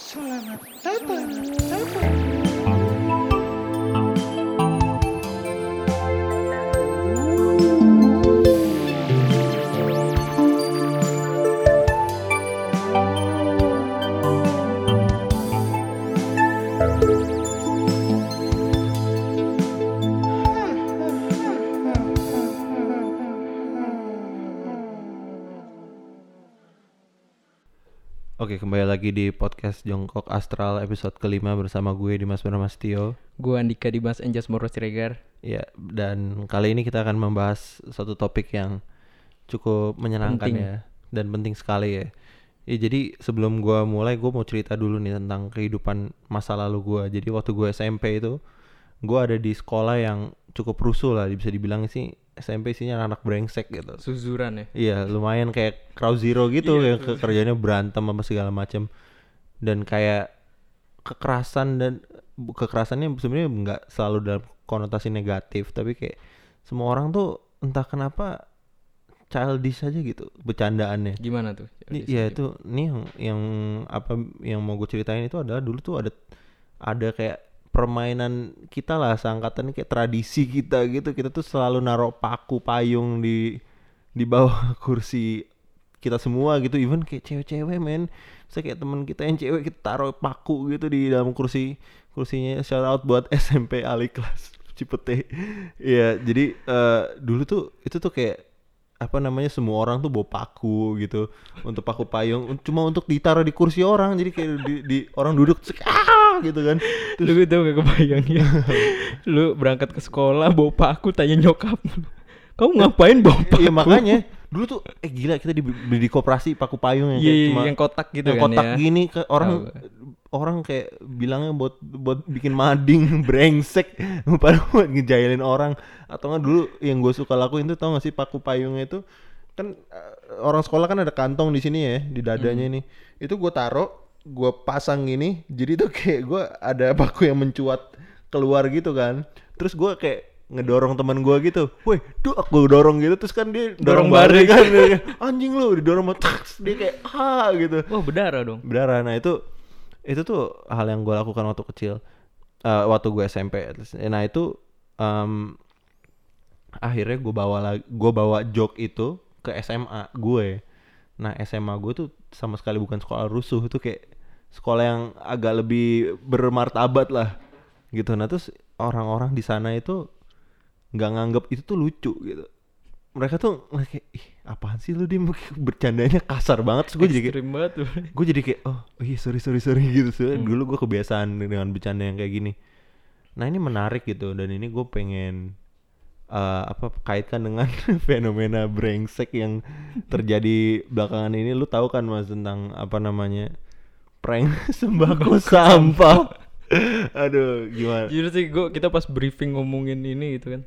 Selamat datang, datang. Oke, kembali lagi di podcast Jongkok Astral episode kelima bersama gue Dimas Bernamastio. Gue Andika Dimas Anjas Moro Siregar. Ya, dan kali ini kita akan membahas satu topik yang cukup menyenangkan Penting. ya dan penting sekali ya. Ya, jadi sebelum gua mulai, gue mau cerita dulu nih tentang kehidupan masa lalu gua. Jadi waktu gue SMP itu, gua ada di sekolah yang cukup rusuh lah, bisa dibilang sih SMP isinya anak brengsek gitu. Suzuran ya. Iya, lumayan kayak Crow Zero gitu Iya, yang ke kerjanya berantem apa segala macam. Dan kayak kekerasan dan kekerasannya sebenarnya nggak selalu dalam konotasi negatif, tapi kayak semua orang tuh entah kenapa childish aja gitu bercandaannya. Gimana tuh? Iya itu nih yang yang apa yang mau gue ceritain itu adalah dulu tuh ada ada kayak permainan kita lah seangkatan ini kayak tradisi kita gitu. Kita tuh selalu naruh paku payung di di bawah kursi kita semua gitu. Even kayak cewek-cewek men. Saya kayak teman kita yang cewek kita taruh paku gitu di dalam kursi kursinya. Shout out buat SMP Ali kelas Cipete. Iya jadi eh, dulu tuh itu tuh kayak apa namanya semua orang tuh bawa paku gitu untuk paku payung un- cuma untuk ditaruh di kursi orang jadi kayak di, di orang duduk ah gitu kan Lu tau gak kebayang ya? lu berangkat ke sekolah bawa paku tanya nyokap. Kamu ngapain bawa paku? iya makanya dulu tuh eh gila kita di, di koperasi paku payung yang Iya, kayak iya, cuma yang kotak gitu yang kan kotak ya. gini ke orang. Orang kayak bilangnya buat buat bikin mading brengsek padahal buat ngejailin orang. Atau nggak dulu yang gue suka lakuin tuh tau gak sih paku payungnya itu? Kan eh, orang sekolah kan ada kantong di sini ya di dadanya Hmm. ini. Itu gue taruh gue pasang gini jadi tuh kayak gue ada paku yang mencuat keluar gitu kan. Terus gue kayak ngedorong teman gue gitu, woi, duh aku dorong gitu, terus kan dia dorong, Dorong balik balik. kan, anjing lu, didorong sama taks, dia kayak ah gitu, Wah berdarah dong. berdarah. Nah itu itu tuh hal yang gue lakukan waktu kecil. Eh, waktu gue SMP nah itu em, akhirnya gue bawa lagi gue bawa jok itu ke SMA gue nah SMA gue tuh sama sekali bukan sekolah rusuh itu kayak sekolah yang agak lebih bermartabat lah gitu. Nah terus orang-orang di sana itu nggak nganggap itu tuh lucu gitu. Mereka tuh kayak ih apaan sih lu dia bercandanya kasar banget gue jadi kayak banget gue jadi kayak oh iya sorry sorry sorry gitu. Soalnya dulu gue kebiasaan dengan bercanda yang kayak gini. Nah ini menarik gitu dan ini gue pengen eh, apa kaitkan dengan fenomena brengsek yang terjadi belakangan ini. Lu tahu kan mas tentang apa namanya prank sembako. sampah? Aduh gimana? Jujur sih gua kita pas briefing ngomongin ini gitu kan.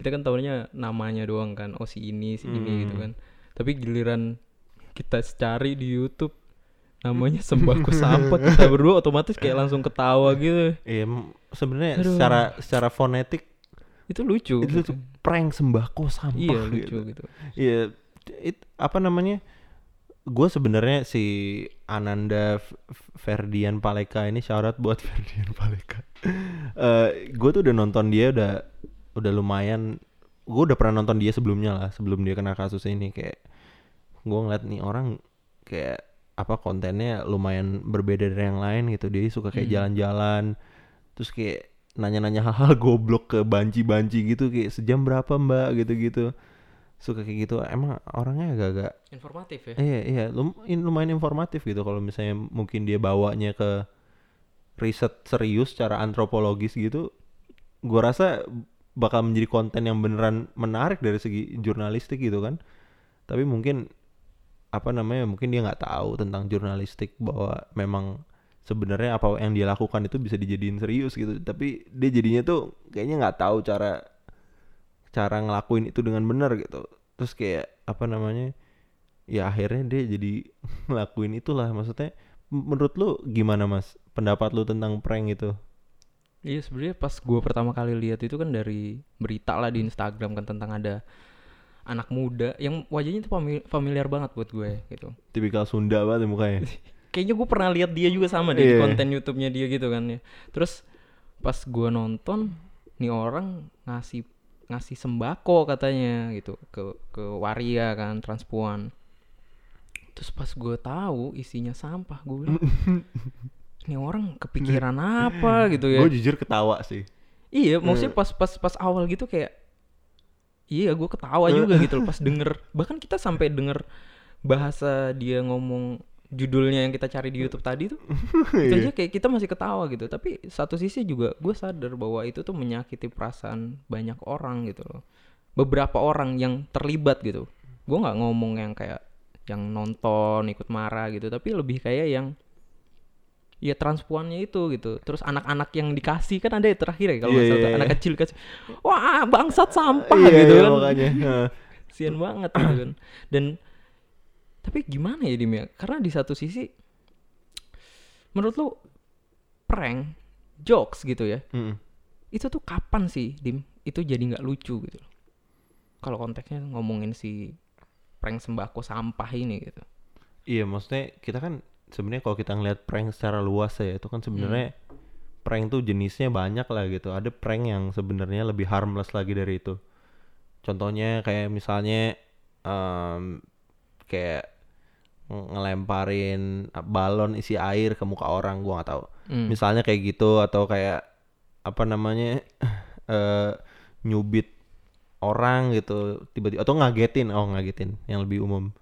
Kita kan tahunya namanya doang kan. Oh si ini, si ini gitu kan. Tapi giliran kita cari di YouTube namanya sembako sampah kita berdua otomatis kayak langsung ketawa gitu. Iya, sebenarnya secara secara fonetik Itu lucu. itu gitu. prank sembako sampah Iya gitu. lucu gitu. Iya, it- apa namanya? Gue sebenarnya si Ananda Ferdian Paleka ini syarat buat Ferdian Paleka. Eh, gue tuh udah nonton dia udah udah lumayan. Gue udah pernah nonton dia sebelumnya lah, sebelum dia kena kasus ini kayak gue ngeliat nih orang kayak apa kontennya lumayan berbeda dari yang lain gitu. Dia suka kayak jalan-jalan, terus kayak nanya-nanya hal-hal goblok ke banci-banci gitu kayak sejam berapa mbak gitu-gitu suka kayak gitu emang orangnya agak-agak Informatif ya. iya iya lum- lumayan informatif gitu kalau misalnya mungkin dia bawanya ke riset serius secara antropologis gitu gua rasa bakal menjadi konten yang beneran menarik dari segi jurnalistik gitu kan. Tapi mungkin apa namanya mungkin dia nggak tahu tentang jurnalistik bahwa memang sebenarnya apa yang dia lakukan itu bisa dijadiin serius gitu. Tapi dia jadinya tuh kayaknya nggak tahu cara cara ngelakuin itu dengan benar gitu. Terus kayak apa namanya ya akhirnya dia jadi ngelakuin itulah. Maksudnya menurut lu gimana mas? Pendapat lu tentang prank itu Iya sebenarnya pas gua pertama kali lihat itu kan dari berita lah di Instagram kan tentang ada anak muda yang wajahnya tuh fami- familiar banget buat gue gitu. tipikal Sunda banget ya mukanya kayaknya gue pernah lihat dia juga sama deh di Iya. konten YouTube-nya dia gitu kan ya terus pas gue nonton nih orang ngasih ngasih sembako katanya gitu ke ke waria kan transpuan terus pas gue tahu isinya sampah gue bilang ini orang kepikiran apa gitu ya? Gue jujur ketawa sih. Iya, maksudnya pas pas pas awal gitu kayak iya gue ketawa juga gitu loh pas denger. Bahkan kita sampai denger bahasa dia ngomong judulnya yang kita cari di YouTube tadi tuh. Itu aja kayak kita masih ketawa gitu. Tapi satu sisi juga gue sadar bahwa itu tuh menyakiti perasaan banyak orang gitu loh. Beberapa orang yang terlibat gitu. Gue nggak ngomong yang kayak yang nonton ikut marah gitu. Tapi lebih kayak yang ya transpuannya itu gitu terus anak-anak yang dikasih kan ada ya terakhir ya kalau Iya, nggak salah iya, anak iya. kecil kasih wah bangsat sampah Iya, gitu iya, kan makanya. Sian banget gitu kan. Dan tapi gimana ya Dim ya? Karena di satu sisi menurut lu prank, jokes gitu ya. Mm-mm. Itu tuh kapan sih Dim? Itu jadi nggak lucu gitu. Kalau konteksnya ngomongin si prank sembako sampah ini gitu. Iya, maksudnya kita kan sebenarnya kalau kita ngeliat prank secara luas ya, itu kan sebenarnya prank tuh jenisnya banyak lah gitu. Ada prank yang sebenarnya lebih harmless lagi dari itu. Contohnya kayak misalnya em, kayak ng- ngelemparin balon isi air ke muka orang, gua nggak tahu. Hmm. Misalnya kayak gitu atau kayak apa namanya eh nyubit orang gitu tiba-tiba atau ngagetin oh ngagetin yang lebih umum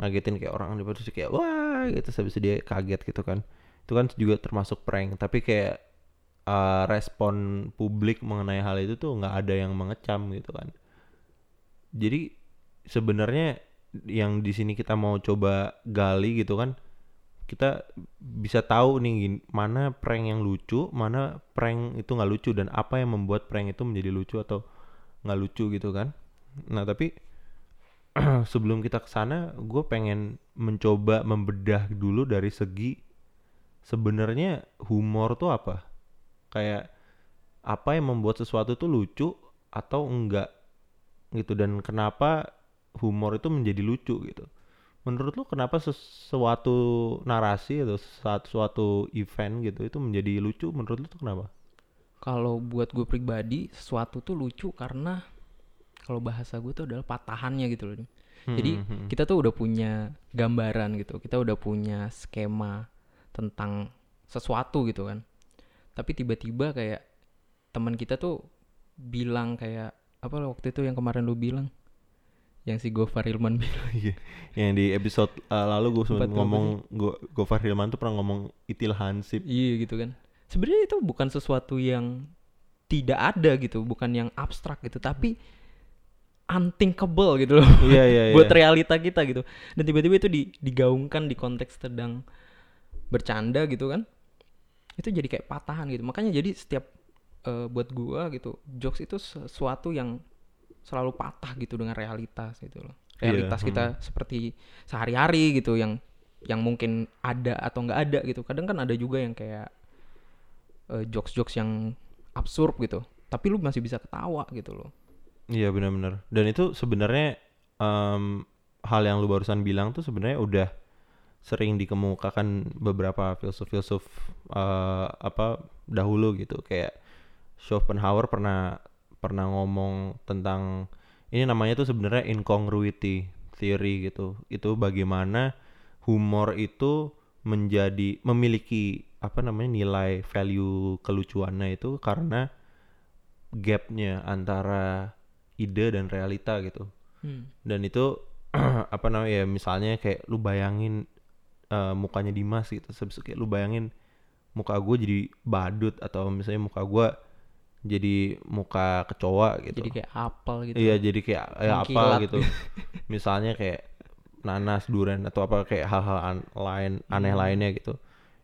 ngagetin kayak orang di terus kayak wah gitu habis dia kaget gitu kan. Itu kan juga termasuk prank tapi kayak eh, respon publik mengenai hal itu tuh nggak ada yang mengecam gitu kan. Jadi sebenarnya yang di sini kita mau coba gali gitu kan kita bisa tahu nih gin- mana prank yang lucu mana prank itu nggak lucu dan apa yang membuat prank itu menjadi lucu atau nggak lucu gitu kan. Nah tapi sebelum kita ke sana gue pengen mencoba membedah dulu dari segi sebenarnya humor tuh apa? Kayak apa yang membuat sesuatu tuh lucu atau enggak gitu? Dan kenapa humor itu menjadi lucu gitu? Menurut lu kenapa sesuatu narasi atau saat suatu event gitu itu menjadi lucu? Menurut lu tuh kenapa? Kalau buat gue pribadi sesuatu tuh lucu karena kalau bahasa gue tuh adalah patahannya gitu loh. Dim. Jadi Hmm, hmm, hmm. kita tuh udah punya gambaran gitu, kita udah punya skema tentang sesuatu gitu kan. Tapi tiba-tiba kayak teman kita tuh bilang kayak apa lo waktu itu yang kemarin lu bilang yang si Gofar Hilman bilang Iya. yang di episode uh, lalu gue sempat Empat ngomong Go Gofar Hilman tuh pernah ngomong itil hansip iya gitu kan sebenarnya itu bukan sesuatu yang tidak ada gitu bukan yang abstrak gitu tapi unthinkable gitu loh. Iya iya buat iya. realita kita gitu. Dan tiba-tiba itu di- digaungkan di konteks sedang bercanda gitu kan. Itu jadi kayak patahan gitu. Makanya jadi setiap eh, buat gua gitu jokes itu sesuatu yang selalu patah gitu dengan realitas gitu loh. Iya, realitas kita seperti sehari-hari gitu yang yang mungkin ada atau nggak ada gitu. Kadang kan ada juga yang kayak eh, jokes-jokes yang absurd gitu. Tapi lu masih bisa ketawa gitu loh Iya benar-benar. Dan itu sebenarnya em, hal yang lu barusan bilang tuh sebenarnya udah sering dikemukakan beberapa filsuf-filsuf eh, apa dahulu gitu. Kayak Schopenhauer pernah pernah ngomong tentang ini namanya tuh sebenarnya incongruity theory gitu. Itu bagaimana humor itu menjadi memiliki apa namanya nilai value kelucuannya itu karena gapnya antara ide dan realita gitu Hmm. dan itu apa namanya ya misalnya kayak lu bayangin eh, mukanya Dimas gitu Terus kayak lu bayangin muka gue jadi badut atau misalnya muka gue jadi muka kecoa gitu jadi kayak apel gitu iya jadi kayak ya apa Mengkilat. gitu misalnya kayak nanas durian atau apa kayak hal-hal an- lain aneh Hmm. lainnya gitu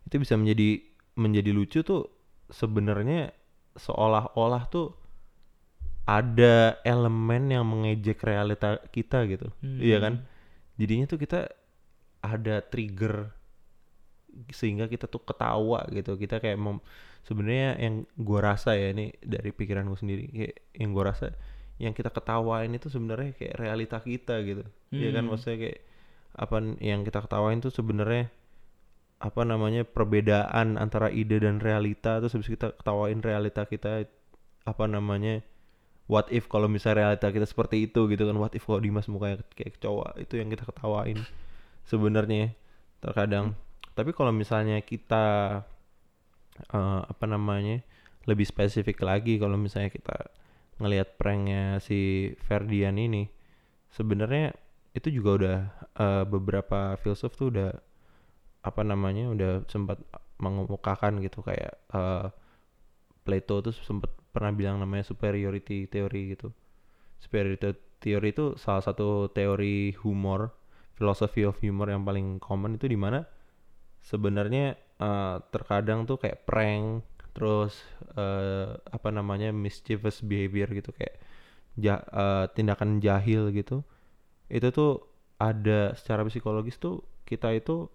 itu bisa menjadi menjadi lucu tuh sebenarnya seolah-olah tuh ada elemen yang mengejek realita kita gitu. Iya kan? Jadinya tuh kita ada trigger sehingga kita tuh ketawa gitu. Kita kayak mem- sebenarnya yang gua rasa ya ini dari pikiran gue sendiri kayak yang gua rasa yang kita ketawain itu sebenarnya kayak realita kita gitu. Iya kan? Hmm. maksudnya kayak apa yang kita ketawain tuh sebenarnya apa namanya perbedaan antara ide dan realita. Terus habis kita ketawain realita kita apa namanya what if kalau misalnya realita kita seperti itu gitu kan? What if kalau Dimas mukanya kayak cowok? Itu yang kita ketawain sebenarnya terkadang. Tapi kalau misalnya kita eh, apa namanya lebih spesifik lagi kalau misalnya kita ngelihat pranknya si Ferdian ini sebenarnya itu juga udah eh, beberapa filsuf tuh udah apa namanya udah sempat mengemukakan gitu. Kayak eh, Plato tuh sempat pernah bilang namanya superiority theory gitu. Superiority theory itu salah satu teori humor philosophy of humor yang paling common itu di mana sebenarnya eh, terkadang tuh kayak prank terus eh, apa namanya mischievous behavior gitu kayak ja- eh, tindakan jahil gitu. Itu tuh ada secara psikologis tuh kita itu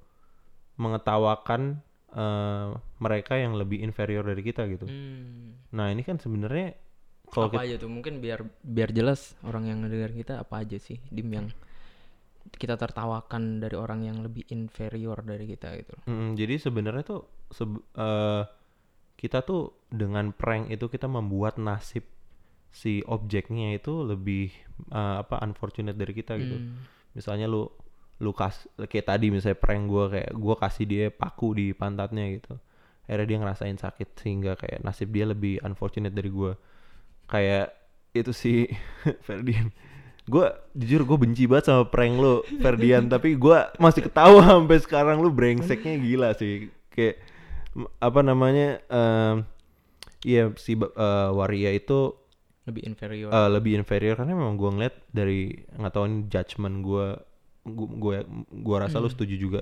mengetawakan eh, mereka yang lebih inferior dari kita gitu. Hmm. Nah ini kan sebenarnya kalau apa kita aja tuh mungkin biar biar jelas orang yang ngedengar kita apa aja sih dim yang kita tertawakan dari orang yang lebih inferior dari kita gitu Mm, jadi sebenarnya tuh seb- eh, kita tuh dengan prank itu kita membuat nasib si objeknya itu lebih eh, apa unfortunate dari kita gitu. Hmm. Misalnya lu lu kas kayak tadi misalnya prank gua kayak gua kasih dia paku di pantatnya gitu. Akhirnya dia ngerasain sakit sehingga kayak nasib dia lebih unfortunate dari gua. Kayak itu si Ferdian. Gua jujur gue benci banget sama prank lu Ferdian tapi gua masih ketawa sampai sekarang lu brengseknya gila sih. Kayak apa namanya em, Iya si eh, Waria itu lebih inferior eh, lebih inferior karena memang gua ngeliat dari nggak tahu ini judgement gua gua gua, gua rasa lu Hmm. setuju juga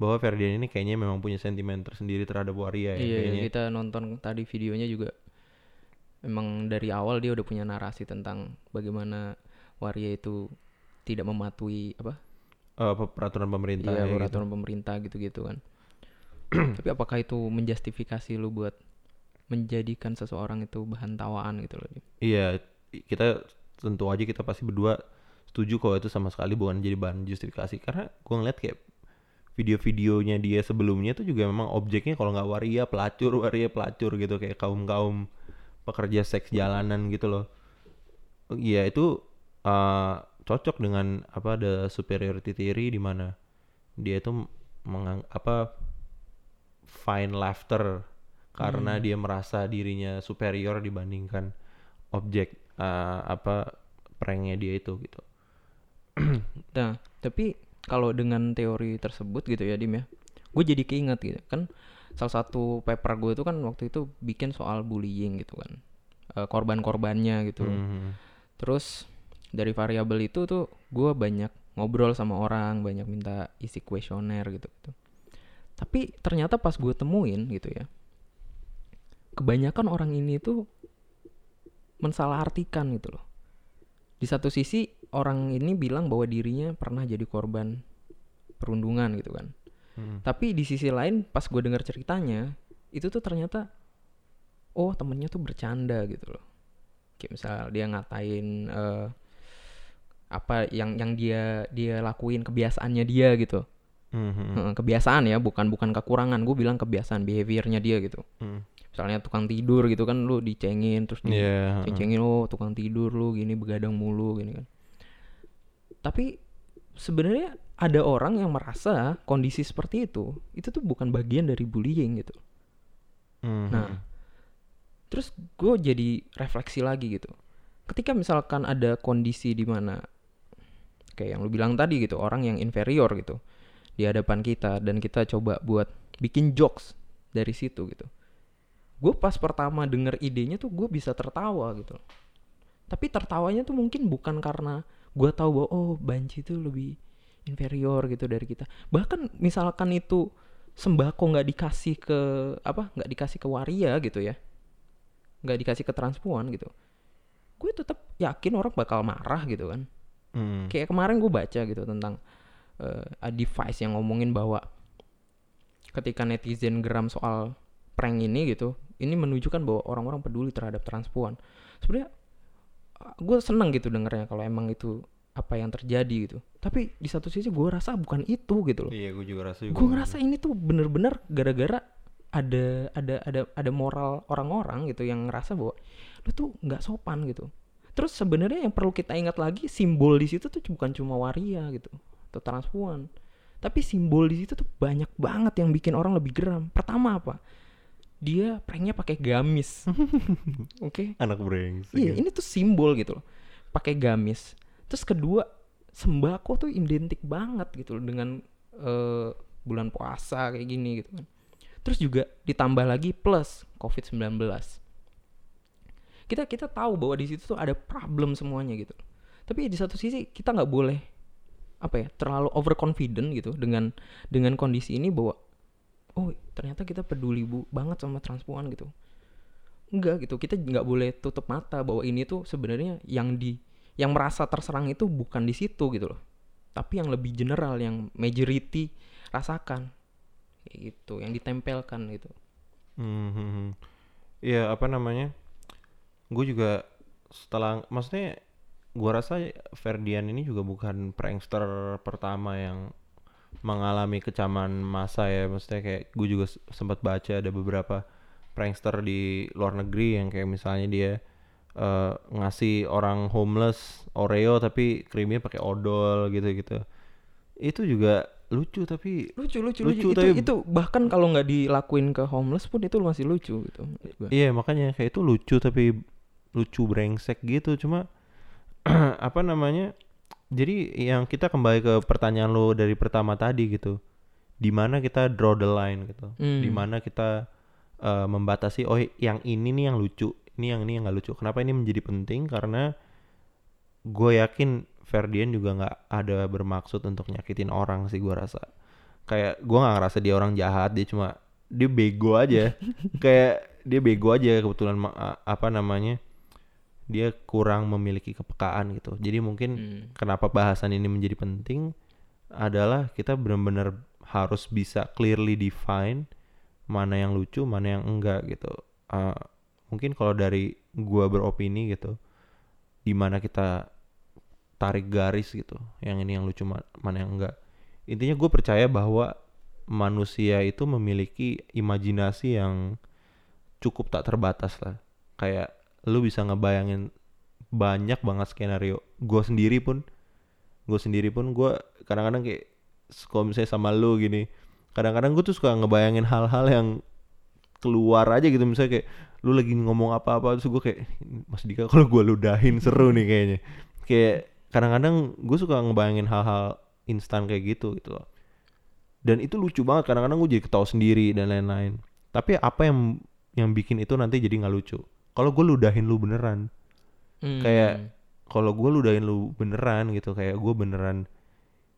bahwa Ferdian ini kayaknya memang punya sentimen tersendiri terhadap Waria ya iya kayaknya kita nonton tadi videonya juga emang dari awal dia udah punya narasi tentang bagaimana waria itu tidak mematuhi apa pe- peraturan pemerintah iya ya gitu. peraturan pemerintah gitu-gitu kan tapi apakah itu menjustifikasi lu buat menjadikan seseorang itu bahan tawaan gitu loh? Iya, kita tentu aja kita pasti berdua setuju kalau itu sama sekali bukan jadi bahan justifikasi. Karena gua ngeliat kayak video-videonya dia sebelumnya tuh juga memang objeknya kalau nggak waria pelacur waria pelacur gitu kayak kaum kaum pekerja seks jalanan gitu loh. Iya itu uh, cocok dengan apa ada superiority theory di mana dia itu mengang apa find laughter karena Hmm. dia merasa dirinya superior dibandingkan objek uh, apa pranknya dia itu gitu Nah, tapi kalau dengan teori tersebut gitu ya Dim ya, gue jadi keinget gitu kan salah satu paper gue itu kan waktu itu bikin soal bullying gitu kan, Eh, korban-korbannya gitu. Mhm. Terus dari variabel itu tuh gue banyak ngobrol sama orang, banyak minta isi kuesioner gitu. gitu. Tapi ternyata pas gue temuin gitu ya, kebanyakan orang ini tuh mensalahartikan gitu loh. Di satu sisi orang ini bilang bahwa dirinya pernah jadi korban perundungan gitu kan. Hmm. Tapi di sisi lain pas gue dengar ceritanya itu tuh ternyata oh temennya tuh bercanda gitu loh. Kayak misal dia ngatain eh, apa yang yang dia dia lakuin kebiasaannya dia gitu. Heeh, kebiasaan ya, bukan bukan kekurangan. Gue bilang kebiasaan behaviornya dia gitu. Mhm. Misalnya tukang tidur gitu kan lu dicengin terus di Iya, heeh. ceng-cengin oh tukang tidur lu gini begadang mulu gini kan. Tapi sebenarnya ada orang yang merasa kondisi seperti itu itu tuh bukan bagian dari bullying gitu. Mhm. Nah, terus gue jadi refleksi lagi gitu. Ketika misalkan ada kondisi di mana kayak yang lu bilang tadi gitu, orang yang inferior gitu di hadapan kita dan kita coba buat bikin jokes dari situ gitu. Gue pas pertama denger idenya tuh gue bisa tertawa gitu. Tapi tertawanya tuh mungkin bukan karena gue tahu bahwa oh banci itu lebih inferior gitu dari kita. Bahkan misalkan itu sembako nggak dikasih ke apa nggak dikasih ke waria gitu ya nggak dikasih ke transpuan gitu gue tetap yakin orang bakal marah gitu kan Mhm. kayak kemarin gue baca gitu tentang eh, a device yang ngomongin bahwa ketika netizen geram soal prank ini gitu ini menunjukkan bahwa orang-orang peduli terhadap transpuan sebenarnya gue seneng gitu dengernya kalau emang itu apa yang terjadi gitu. Tapi di satu sisi gue rasa bukan itu gitu loh. Iya, gue juga rasa gue ngerasa ini tuh bener-bener gara-gara ada ada ada ada moral orang-orang gitu yang ngerasa bahwa lu tuh nggak sopan gitu. Terus sebenarnya yang perlu kita ingat lagi simbol di situ tuh bukan cuma waria gitu atau transpuan. Tapi simbol di situ tuh banyak banget yang bikin orang lebih geram. Pertama apa dia pranknya pakai gamis oke Anak brengsek. Iya, ya. ini tuh simbol gitu loh. Pakai gamis. Terus kedua, sembako tuh identik banget gitu loh dengan eh, bulan puasa kayak gini gitu kan. Terus juga ditambah lagi plus COVID-19. Kita kita tahu bahwa di situ tuh ada problem semuanya gitu. Tapi di satu sisi kita nggak boleh apa ya terlalu overconfident gitu dengan dengan kondisi ini bahwa oh ternyata kita peduli bu banget sama transpuan gitu enggak gitu kita nggak boleh tutup mata bahwa ini tuh sebenarnya yang di yang merasa terserang itu bukan di situ gitu loh tapi yang lebih general yang majority rasakan kayak gitu yang ditempelkan gitu Hmm. Iya, apa namanya? Gue juga setelah maksudnya gue rasa Ferdian ini juga bukan prankster pertama yang mengalami kecaman massa ya. Maksudnya kayak gue juga sempat baca ada beberapa prankster di luar negeri yang kayak misalnya dia eh, ngasih orang homeless Oreo tapi krimnya pakai odol gitu-gitu. Itu juga lucu tapi lucu lucu Lucu, lucu, tapi- itu itu bahkan kalau nggak dilakuin ke homeless pun itu masih lucu gitu. Iya makanya kayak itu lucu tapi lucu brengsek gitu cuma apa namanya jadi yang kita kembali ke pertanyaan lo dari pertama tadi gitu di mana kita draw the line gitu? Hmm. di mana kita eh, membatasi oh yang ini nih yang lucu ini yang ini yang nggak lucu. Kenapa ini menjadi penting? Karena gue yakin Ferdian juga nggak ada bermaksud untuk nyakitin orang sih gue rasa. Kayak gue nggak ngerasa dia orang jahat dia cuma dia bego aja. Kayak dia bego aja kebetulan apa namanya dia kurang memiliki kepekaan gitu. Jadi mungkin Hmm. kenapa bahasan ini menjadi penting adalah kita benar-benar harus bisa clearly define mana yang lucu mana yang enggak gitu. Uh, mungkin kalau dari gua beropini gitu di mana kita tarik garis gitu yang ini yang lucu ma- mana yang enggak. Intinya gue percaya bahwa manusia itu memiliki imajinasi yang cukup tak terbatas lah. Kayak lu bisa ngebayangin banyak banget skenario. Gue sendiri pun gue sendiri pun gue kadang-kadang kayak kalau misalnya sama lu gini kadang-kadang gue tuh suka ngebayangin hal-hal yang keluar aja gitu. Misalnya kayak lu lagi ngomong apa-apa terus gue kayak Mas Dika kalau gue ludahin seru nih kayaknya. Kayak kadang-kadang gue suka ngebayangin hal-hal instan kayak gitu gitu loh. Dan itu lucu banget kadang-kadang gue jadi ketawa sendiri dan lain-lain. Tapi apa yang yang bikin itu nanti jadi nggak lucu kalau gue ludahin lu beneran Hmm. kayak kalau gue ludahin lu beneran gitu kayak gue beneran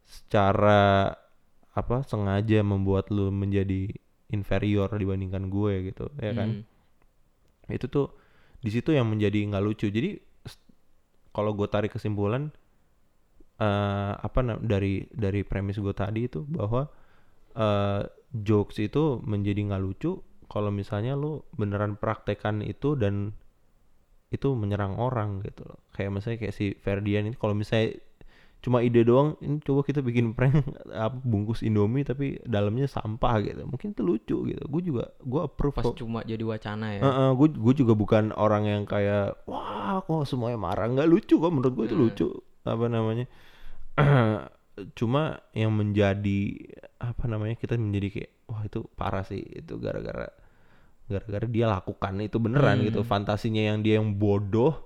secara apa sengaja membuat lu menjadi inferior dibandingkan gue gitu ya kan Hmm. itu tuh di situ yang menjadi nggak lucu jadi kalau gue tarik kesimpulan eh apa dari dari premis gue tadi itu bahwa eh jokes itu menjadi nggak lucu kalau misalnya lu beneran praktekan itu dan itu menyerang orang gitu loh. Kayak misalnya kayak si Ferdian ini kalau misalnya cuma ide doang ini coba kita bikin prank apa bungkus Indomie tapi dalamnya sampah gitu. Mungkin itu lucu gitu. Gue juga gue approve pas kok. cuma jadi wacana ya? Gue gue juga bukan orang yang kayak wah kok semuanya marah. Nggak lucu kok menurut gue itu Hmm. lucu. Apa namanya cuma yang menjadi apa namanya kita menjadi kayak wah itu parah sih itu gara-gara gara-gara dia lakukan itu beneran Hmm. gitu. Fantasinya yang dia yang bodoh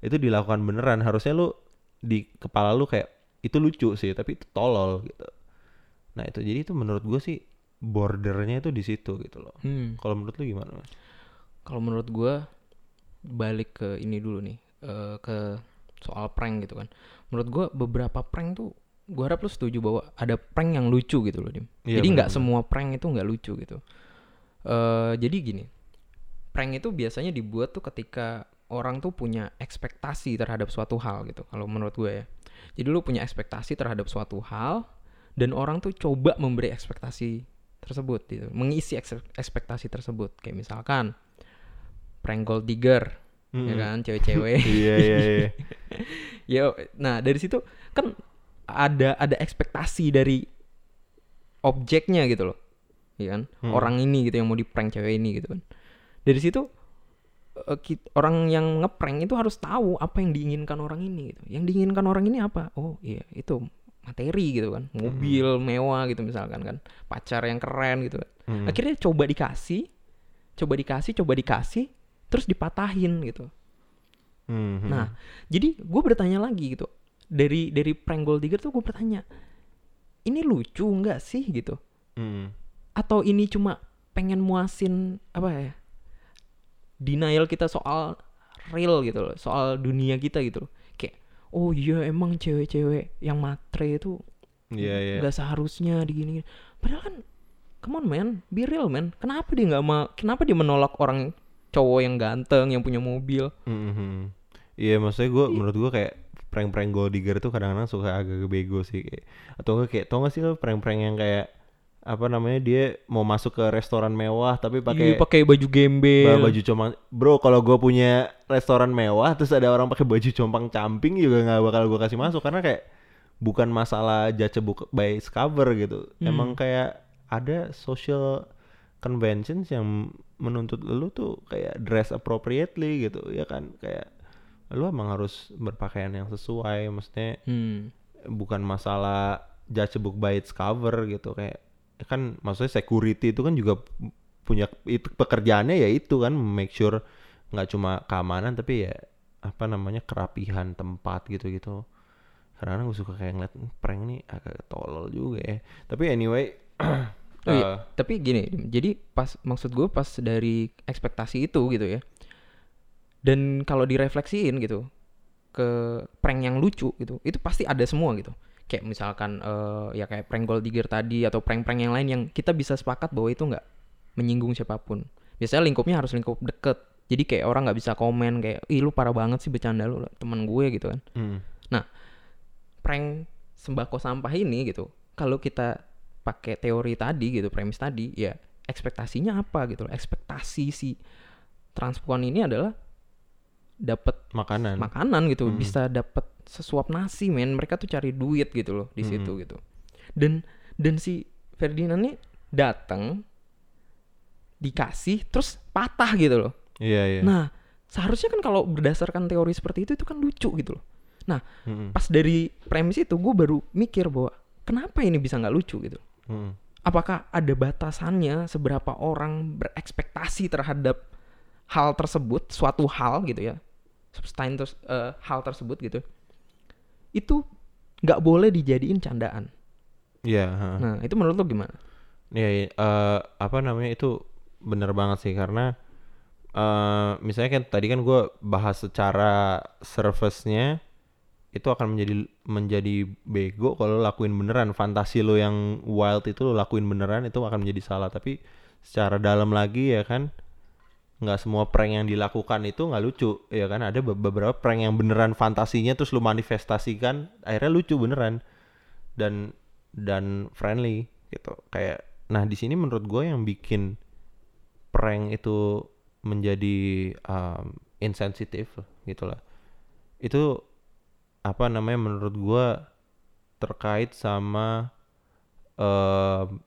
itu dilakukan beneran. Harusnya lu di kepala lu kayak itu lucu sih tapi itu tolol gitu. Nah itu jadi itu menurut gue sih bordernya itu di situ gitu loh. Hmm. kalau menurut lu gimana kalau menurut gua balik ke ini dulu nih eh, ke soal prank gitu kan. Menurut gua beberapa prank tuh gua harap lu setuju bahwa ada prank yang lucu gitu loh dim. Iya, jadi nggak semua prank itu nggak lucu gitu. Eh jadi gini prank itu biasanya dibuat tuh ketika orang tuh punya ekspektasi terhadap suatu hal gitu kalau menurut gue ya. Jadi lu punya ekspektasi terhadap suatu hal dan orang tuh coba memberi ekspektasi tersebut gitu mengisi eks- ekspektasi tersebut. Kayak misalkan prank gold digger ya Mm. kan cewek-cewek. Iya iya iya. Ya nah dari situ kan ada ada ekspektasi dari objeknya gitu loh. Ya kan? Hmm. orang ini gitu yang mau di prank cewek ini gitu kan. Dari situ eh, orang yang ngeprank itu harus tahu apa yang diinginkan orang ini gitu. Yang diinginkan orang ini apa? Oh iya itu materi gitu kan. Mobil mewah gitu misalkan kan. Pacar yang keren gitu kan. Mm. akhirnya coba dikasih coba dikasih coba dikasih terus dipatahin gitu. Mhm. Nah, jadi gue bertanya lagi gitu. Dari dari prank gold digger tuh gue bertanya, ini lucu nggak sih gitu? Mm. Atau ini cuma pengen muasin apa ya? Denial kita soal real gitu loh, soal dunia kita gitu loh. Kayak, oh iya emang cewek-cewek yang matre itu iya iya nggak seharusnya digini. Padahal kan, come on man, be real man. Kenapa dia nggak mau? Kenapa dia menolak orang cowok yang ganteng, yang punya mobil? Mhm. Iya maksudnya gue menurut gue kayak prank-prank gold digger tuh kadang-kadang suka agak bego sih kayak atau enggak kayak tau gak sih lo prank-prank yang kayak apa namanya dia mau masuk ke restoran mewah tapi Iya, pakai pakai baju gembel. ba- baju compang bro kalau gue punya restoran mewah terus ada orang pakai baju compang camping juga nggak bakal gue kasih masuk karena kayak bukan masalah judgeable by cover gitu Hmm. emang kayak ada social conventions yang menuntut lu tuh kayak dress appropriately gitu ya kan kayak lu emang harus berpakaian yang sesuai maksudnya Hmm. bukan masalah judge book by its cover gitu kayak kan maksudnya security itu kan juga punya itu pekerjaannya ya itu kan make sure nggak cuma keamanan tapi ya apa namanya kerapihan tempat gitu gitu karena gue suka kayak ngeliat "Hmm, prank nih agak tolol juga ya tapi anyway Oh iya, eh, tapi gini, jadi pas maksud gue pas dari ekspektasi itu gitu ya. Dan kalau direfleksiin gitu ke prank yang lucu gitu, itu pasti ada semua gitu. Kayak misalkan eh, ya kayak prank gold digger tadi atau prank-prank yang lain yang kita bisa sepakat bahwa itu nggak menyinggung siapa pun. Biasanya lingkupnya harus lingkup deket. Jadi kayak orang nggak bisa komen kayak, ih lu parah banget sih bercanda lu teman gue gitu kan. hmm, prank sembako sampah ini gitu kalau kita pakai teori tadi gitu premis tadi ya ekspektasinya apa gitu ekspektasi si transpuan ini adalah dapat makanan. makanan gitu Hmm. bisa dapat sesuap nasi men. Mereka tuh cari duit gitu loh di Hmm. situ gitu. Dan dan si Ferdinand ini datang dikasih terus patah gitu loh. Iya iya. Nah seharusnya kan kalau berdasarkan teori seperti itu itu kan lucu gitu loh. Hmm, pas dari premis itu gue baru mikir bahwa kenapa ini bisa nggak lucu gitu? Hmm, apakah ada batasannya seberapa orang berekspektasi terhadap hal tersebut suatu hal gitu ya substain terus eh, hal tersebut gitu itu nggak boleh dijadiin candaan. Iya ha. nah itu menurut lo gimana? Ya, ya, eh, apa namanya itu bener banget sih karena eh misalnya kan tadi kan gue bahas secara surface-nya itu akan menjadi menjadi bego kalau lakuin beneran. Fantasi lo yang wild itu lo lakuin beneran itu akan menjadi salah. Tapi secara dalam lagi ya kan nggak semua prank yang dilakukan itu nggak lucu ya kan? Ada be- beberapa prank yang beneran fantasinya terus lo manifestasikan akhirnya lucu beneran dan dan friendly gitu. Kayak nah di sini menurut gue yang bikin prank itu menjadi um, insensitif gitu lah. Itu apa namanya menurut gue terkait sama em,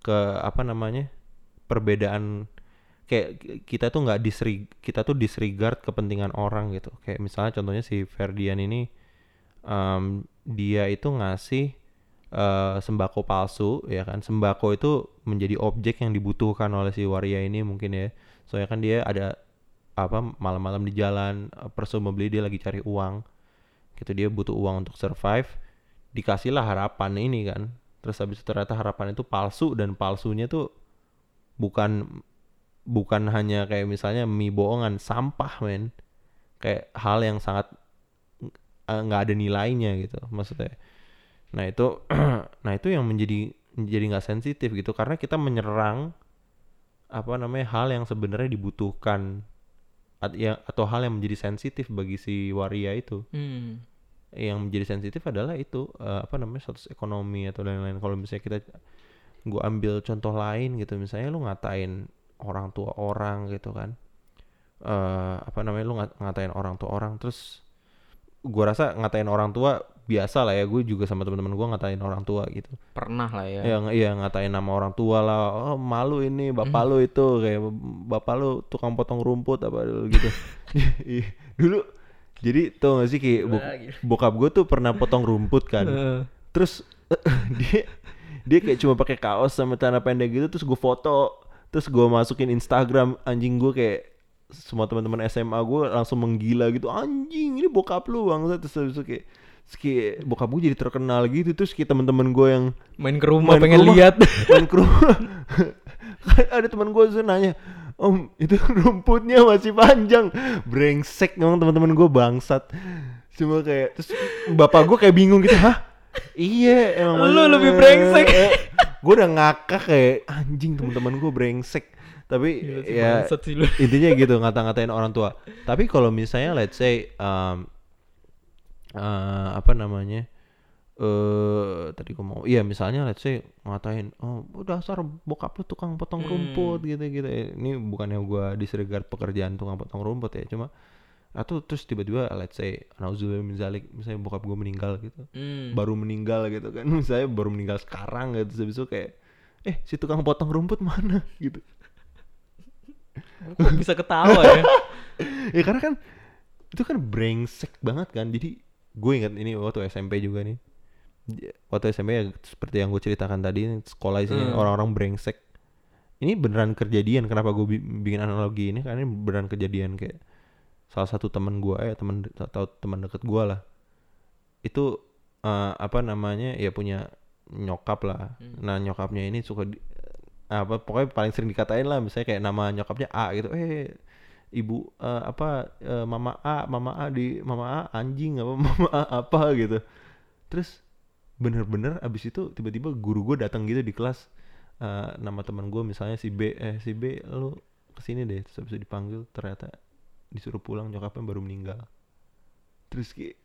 ke apa namanya perbedaan kayak kita tuh nggak disreg kita tuh disregard kepentingan orang gitu. Kayak misalnya contohnya si Ferdian ini em, dia itu ngasih eh, sembako palsu ya kan? Sembako itu menjadi objek yang dibutuhkan oleh si waria ini mungkin ya. Soalnya kan dia ada apa malam-malam di jalan eh, presumably dia lagi cari uang. Gitu dia butuh uang untuk survive. Dikasihlah harapan ini kan. Terus habis itu ternyata harapan itu palsu dan palsunya tuh bukan bukan hanya kayak misalnya mie bohongan sampah men. Kayak hal yang sangat eh, nggak ada nilainya gitu maksudnya. Nah itu nah itu yang menjadi menjadi nggak sensitif gitu karena kita menyerang apa namanya hal yang sebenarnya dibutuhkan at- ya atau hal yang menjadi sensitif bagi si waria itu. Hmm. yang menjadi sensitif adalah itu eh, apa namanya status ekonomi atau lain-lain. Kalau misalnya kita gua ambil contoh lain gitu misalnya lu ngatain orang tua orang gitu kan. Eh apa namanya lu ngat- ngatain orang tua orang terus gua rasa ngatain orang tua biasa lah ya gue juga sama teman-teman gua ngatain orang tua gitu. Pernah lah ya. Ya ng- iya ngatain nama orang tua lah oh malu ini bapak lu itu kayak bapak lu tukang potong rumput apa gitu. Iya, dulu jadi tau gak sih kayak gila. bokap gue tuh pernah potong rumput kan. Terus dia dia kayak cuma pakai kaos sama celana pendek gitu terus gue foto terus gue masukin Instagram anjing gue kayak semua teman-teman SMA gue langsung menggila gitu anjing ini bokap lu bang terus habis itu kayak terus kayak bokap gue jadi terkenal gitu. Terus kayak teman-teman gue yang main ke rumah main pengen rumah, lihat. main ke rumah. Ada teman gue tuh nanya om itu rumputnya masih panjang. Brengsek emang teman-teman gue bangsat. Cuma kayak terus bapak gue kayak bingung gitu hah? Iya emang Lu lebih brengsek. Gue udah ngakak kayak anjing teman-teman gue brengsek tapi sih, ya lu. intinya gitu ngata-ngatain orang tua tapi kalau misalnya let's say um, eh, apa namanya eh tadi gue mau iya misalnya let's say ngatain oh dasar bokap lu tukang potong Hmm. rumput gitu gitu ini bukannya gue disregard pekerjaan tukang potong rumput ya cuma atau terus tiba-tiba let's say nauzubillah min zalik misalnya bokap gue meninggal gitu. Hmm. baru meninggal gitu kan. Misalnya baru meninggal sekarang gitu. Habis itu kayak eh si tukang potong rumput mana? Gitu. Kok bisa ketawa ya? Ya karena kan itu kan brengsek banget kan. Jadi gue ingat ini waktu SMP juga nih. Waktu SMP ya seperti yang gue ceritakan tadi sekolah isinya Hmm. orang-orang brengsek. Ini beneran kejadian kenapa gue bi- bikin analogi ini? Karena ini beneran kejadian kayak salah satu teman gue ya teman de- atau teman deket gue lah. Itu eh, apa namanya ya punya nyokap lah. Nah nyokapnya ini suka di- apa pokoknya paling sering dikatain lah. Misalnya kayak nama nyokapnya A gitu. Eh ibu eh, apa eh, mama A mama A di mama A anjing apa mama A apa gitu. Terus bener-bener abis itu tiba-tiba guru gue datang gitu di kelas. Eh, nama teman gue misalnya si B eh si B lu ke sini deh. Terus abis itu dipanggil ternyata disuruh pulang nyokapnya baru meninggal. Terus kayak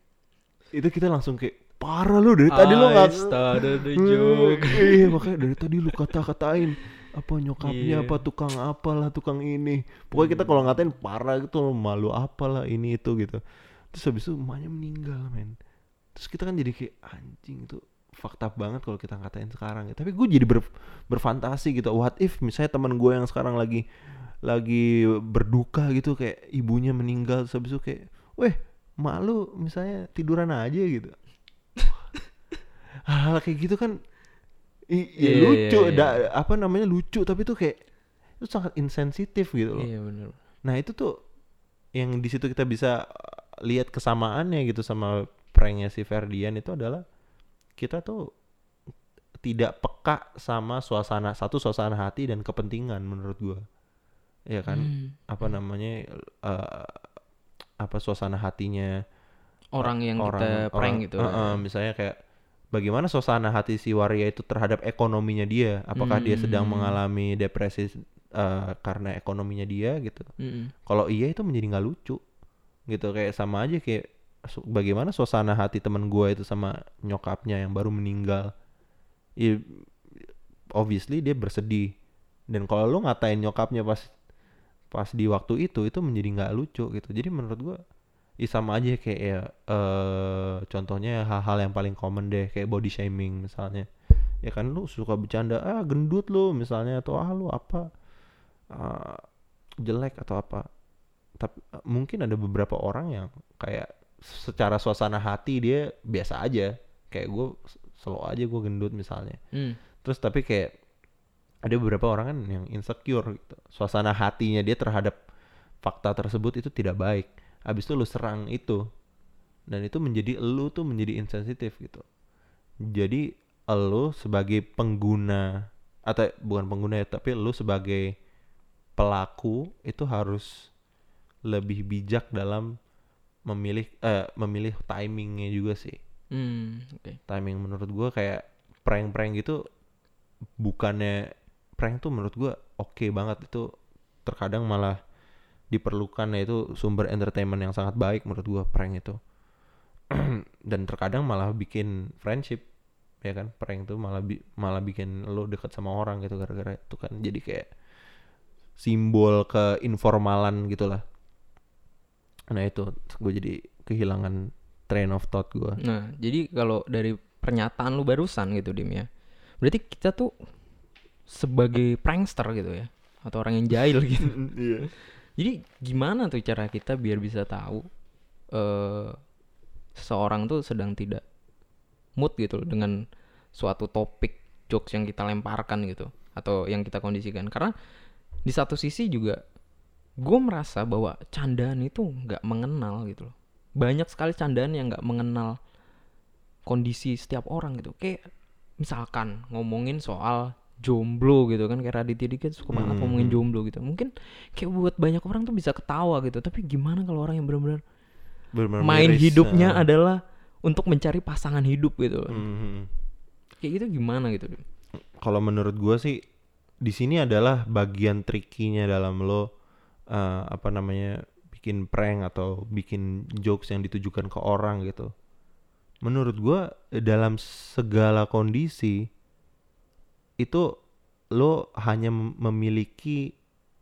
itu kita langsung kayak parah lu dari tadi lu nggak I started the joke. iya makanya dari tadi lu kata-katain apa nyokapnya Iya. apa tukang apalah tukang ini. Pokoknya kita kalau ngatain parah gitu lu malu apalah ini itu gitu. Terus habis itu emaknya meninggal men. Terus kita kan jadi kayak anjing itu fakta banget kalau kita ngatain sekarang. Tapi gue jadi ber- berfantasi gitu what if misalnya teman gue yang sekarang lagi lagi berduka gitu kayak ibunya meninggal terus habis itu kayak weh malu misalnya tiduran aja gitu hal kayak gitu kan i- i- Iya, iya, lucu iya. da- apa namanya lucu tapi tuh kayak itu sangat insensitif gitu loh Iya benar. nah itu tuh yang di situ kita bisa lihat kesamaannya gitu sama pranknya si Ferdian itu adalah kita tuh tidak peka sama suasana satu suasana hati dan kepentingan menurut gua ya kan Hmm. apa namanya uh, apa suasana hatinya Orang yang kita prank orang- gitu. eh, eh, misalnya kayak bagaimana suasana hati si waria itu terhadap ekonominya dia apakah dia sedang Hmm. mengalami depresi eh, karena ekonominya dia gitu Mm-mm. kalau iya itu menjadi nggak lucu gitu kayak sama aja kayak bagaimana suasana hati teman gua itu sama nyokapnya yang baru meninggal ya obviously dia bersedih dan kalau lu ngatain nyokapnya pas pas di waktu itu itu menjadi nggak lucu gitu. Jadi menurut gua ya sama aja kayak ya eh contohnya hal-hal yang paling common deh kayak body shaming misalnya. Ya kan lu suka bercanda ah gendut lu misalnya atau ah lu apa? Ah, jelek atau apa. Tapi mungkin ada beberapa orang yang kayak secara suasana hati dia biasa aja. Kayak gue slow aja gue gendut misalnya. Hmm. terus tapi kayak ada beberapa orang kan yang insecure gitu. suasana hatinya dia terhadap fakta tersebut itu tidak baik habis itu lu serang itu dan itu menjadi lu tuh menjadi insensitif gitu jadi lu sebagai pengguna atau bukan pengguna ya tapi lu sebagai pelaku itu harus lebih bijak dalam memilih eh, memilih timingnya juga sih Hmm. Oke. timing menurut gua kayak prank-prank gitu bukannya prank tuh menurut gua oke banget. Itu terkadang malah diperlukan yaitu sumber entertainment yang sangat baik menurut gua prank itu. Dan terkadang malah bikin friendship ya kan? Prank tuh malah bi- malah bikin lo deket sama orang gitu gara-gara itu kan. Jadi kayak simbol keinformalan gitulah nah itu gue jadi kehilangan train of thought gue Nah, jadi kalau dari pernyataan lu barusan gitu Dim ya. Berarti kita tuh sebagai prankster gitu ya atau orang yang jahil gitu. iya. Jadi gimana tuh cara kita biar bisa tahu eh seseorang tuh sedang tidak mood gitu loh dengan suatu topik jokes yang kita lemparkan gitu atau yang kita kondisikan. Karena di satu sisi juga gue merasa bahwa candaan itu nggak mengenal gitu loh. Banyak sekali candaan yang nggak mengenal kondisi setiap orang gitu. Kayak misalkan ngomongin soal jomblo gitu kan kayak Raditya Dika suka banget Hmm, ngomongin hmm. jomblo gitu mungkin kayak buat banyak orang tuh bisa ketawa gitu tapi gimana kalau orang yang benar-benar main miris, hidupnya ah. adalah untuk mencari pasangan hidup gitu loh. Mhm. kayak gitu gimana gitu kalau menurut gue sih di sini adalah bagian trikinya dalam lo eh, apa namanya bikin prank atau bikin jokes yang ditujukan ke orang gitu. Menurut gue dalam segala kondisi itu lo hanya mem- memiliki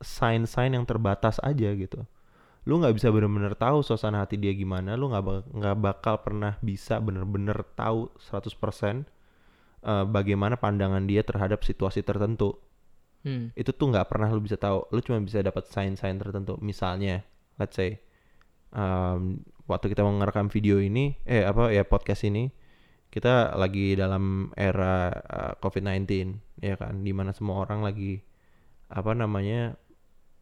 sign-sign yang terbatas aja gitu. Lu nggak bisa bener-bener tahu suasana hati dia gimana, lu nggak nggak bakal pernah bisa bener-bener tahu 100% eh, bagaimana pandangan dia terhadap situasi tertentu. Hmm. Itu tuh nggak pernah lu bisa tahu. Lu cuma bisa dapat sign-sign tertentu. Misalnya, let's say um, waktu kita mau ngerekam video ini, eh apa ya podcast ini, kita lagi dalam era uh, COVID-19 ya kan, di mana semua orang lagi apa namanya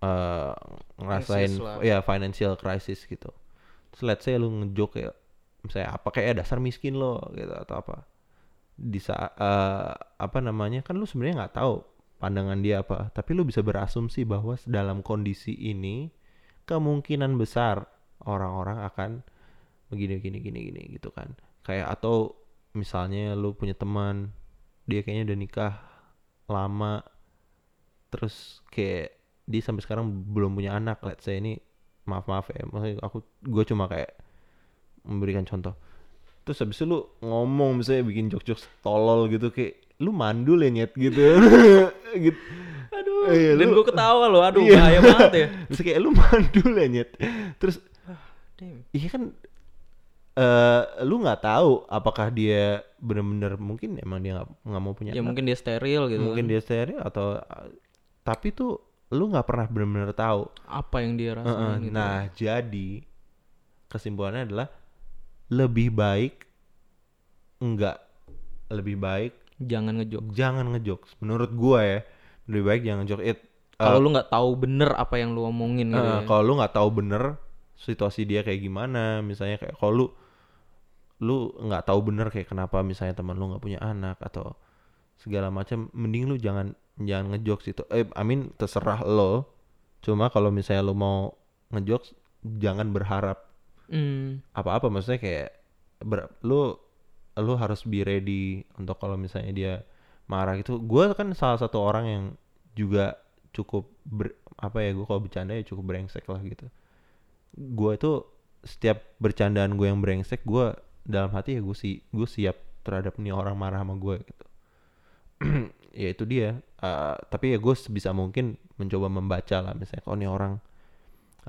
eh ngerasain ya financial crisis gitu. Terus let's say lu ngejoke kayak misalnya apa kayak dasar miskin lo gitu atau apa. Di saat eh, apa namanya kan lu sebenarnya nggak tahu pandangan dia apa tapi lu bisa berasumsi bahwa dalam kondisi ini kemungkinan besar orang-orang akan begini gini gini gini gitu kan. Kayak atau misalnya lu punya teman dia kayaknya udah nikah lama terus kayak dia sampai sekarang belum punya anak let's say ini maaf maaf ya maksudnya aku gue cuma kayak memberikan contoh terus habis itu lu ngomong misalnya bikin jokes-jokes tolol gitu kayak lu mandul ya nyet gitu gitu Aduh, Iya, dan lu- gue ketawa loh. Aduh, Iya. bahaya banget ya. terus kayak lu mandul ya nyet terus Damn. iya kan eh lu nggak tahu apakah dia bener-bener mungkin emang dia nggak mau punya Ya anak. mungkin dia steril gitu. mungkin kan. dia steril atau tapi tuh lu nggak pernah bener-bener tahu apa yang dia rasain gitu. nah jadi kesimpulannya adalah lebih baik enggak lebih baik jangan ngejok. jangan ngejokes menurut gua ya lebih baik jangan ngejokes it Kalau lu nggak tahu bener apa yang lu omongin gitu. Eh, ya. kalau lu nggak tahu bener situasi dia kayak gimana. Misalnya kayak kalau lu lu nggak tahu bener kayak kenapa misalnya teman lu nggak punya anak atau segala macam mending lu jangan jangan ngejokes itu. Eh I mean terserah lo. Cuma kalau misalnya lu mau ngejokes jangan berharap Hmm. apa-apa. Maksudnya kayak ber- lu lu harus be ready untuk kalau misalnya dia marah gitu. Gue kan salah satu orang yang juga cukup ber- apa ya gue kalau bercanda ya cukup brengsek lah gitu gue itu setiap bercandaan gue yang brengsek gue dalam hati ya gue si gue siap terhadap nih orang marah sama gue gitu. Ya itu dia. Eh, tapi ya gue sebisa mungkin mencoba membaca lah misalnya kalau nih orang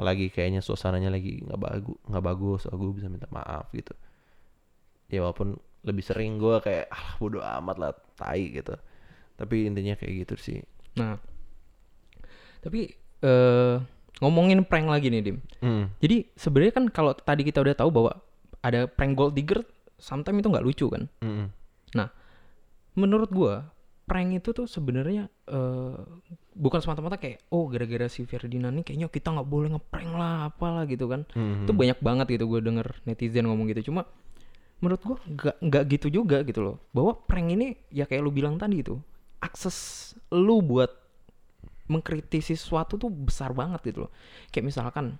lagi kayaknya suasananya lagi nggak bagus nggak bagus oh gue bisa minta maaf gitu. Ya walaupun lebih sering gue kayak ah bodo amat lah tai gitu. Tapi intinya kayak gitu sih. Nah. Tapi eh ngomongin prank lagi nih, Dim. Hmm. Jadi sebenarnya kan kalau tadi kita udah tahu bahwa ada prank gold digger sometimes itu nggak lucu kan. Mm-mm. Nah, menurut gua prank itu tuh sebenarnya eh bukan semata-mata kayak oh gara-gara si Ferdinand nih kayaknya kita nggak boleh ngeprank lah apalah gitu kan. Mhm. Itu banyak banget gitu gue denger netizen ngomong gitu. Cuma menurut gua nggak nggak gitu juga gitu loh. Bahwa prank ini ya kayak lu bilang tadi itu akses lu buat mengkritisi sesuatu tuh besar banget gitu loh. Kayak misalkan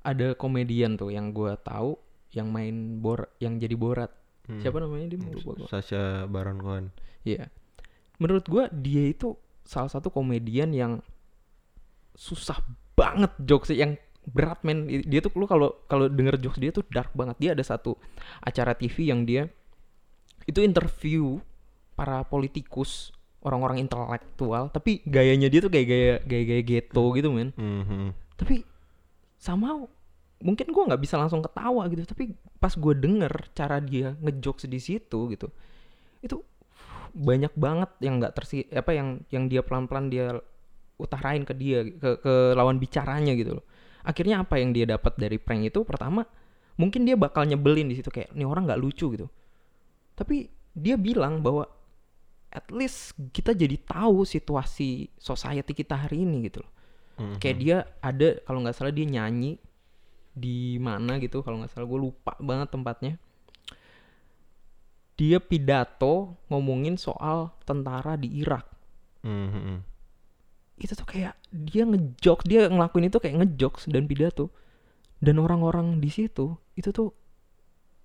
ada komedian tuh yang gua tahu yang main bor yang jadi borat. Hmm. Siapa namanya dia lupa gua. Sasha Baron Cohen Iya. Menurut gua dia itu salah satu komedian yang susah banget jokes yang berat men dia tuh lu kalau kalau denger jokes dia tuh dark banget dia ada satu acara TV yang dia itu interview para politikus orang-orang intelektual. Tapi gayanya dia tuh kayak gaya gaya gaya ghetto gitu men. Mhm. tapi sama mungkin gua nggak bisa langsung ketawa gitu. Tapi pas gue denger cara dia ngejokes di situ gitu itu banyak banget yang nggak tersi apa yang yang dia pelan pelan dia utarain ke dia ke ke lawan bicaranya gitu loh. Akhirnya apa yang dia dapat dari prank itu? Pertama mungkin dia bakal nyebelin di situ kayak ini orang nggak lucu gitu. Tapi dia bilang bahwa at least kita jadi tahu situasi society kita hari ini gitu loh Mhm. kayak dia ada kalau nggak salah dia nyanyi di mana gitu kalau nggak salah gue lupa banget tempatnya dia pidato ngomongin soal tentara di Irak Mhm. itu tuh kayak dia ngejokes dia ngelakuin itu kayak ngejokes dan pidato dan orang-orang di situ itu tuh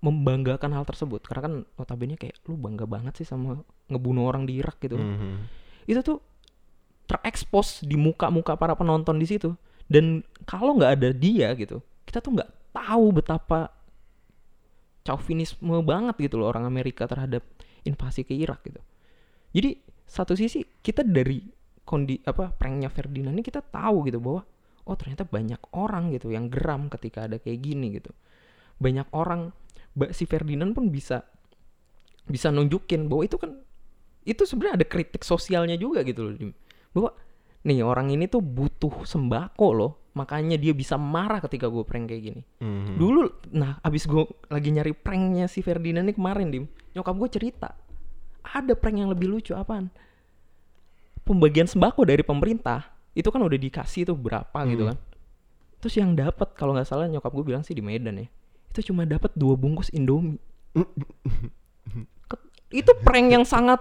membanggakan hal tersebut. Karena kan notabene kayak lu bangga banget sih sama ngebunuh orang di Irak gitu Mhm. itu tuh terekspos di muka-muka para penonton di situ. Dan kalau nggak ada dia gitu kita tuh nggak tahu betapa chauvinisme banget gitu loh orang Amerika terhadap invasi ke Irak gitu. Jadi satu sisi kita dari kondi apa pranknya Ferdinand ini kita tahu gitu bahwa oh ternyata banyak orang gitu yang geram ketika ada kayak gini gitu. Banyak orang si Ferdinand pun bisa bisa nunjukin bahwa itu kan itu sebenarnya ada kritik sosialnya juga gitu loh Dim. bahwa nih orang ini tuh butuh sembako loh makanya dia bisa marah ketika gue prank kayak gini Mhm. dulu nah abis gue lagi nyari pranknya si Ferdinand nih kemarin dim nyokap gue cerita ada prank yang lebih lucu apaan pembagian sembako dari pemerintah itu kan udah dikasih tuh berapa gitu Hmm. kan terus yang dapat kalau nggak salah nyokap gue bilang sih di Medan ya itu cuma dapat dua bungkus Indomie itu prank yang sangat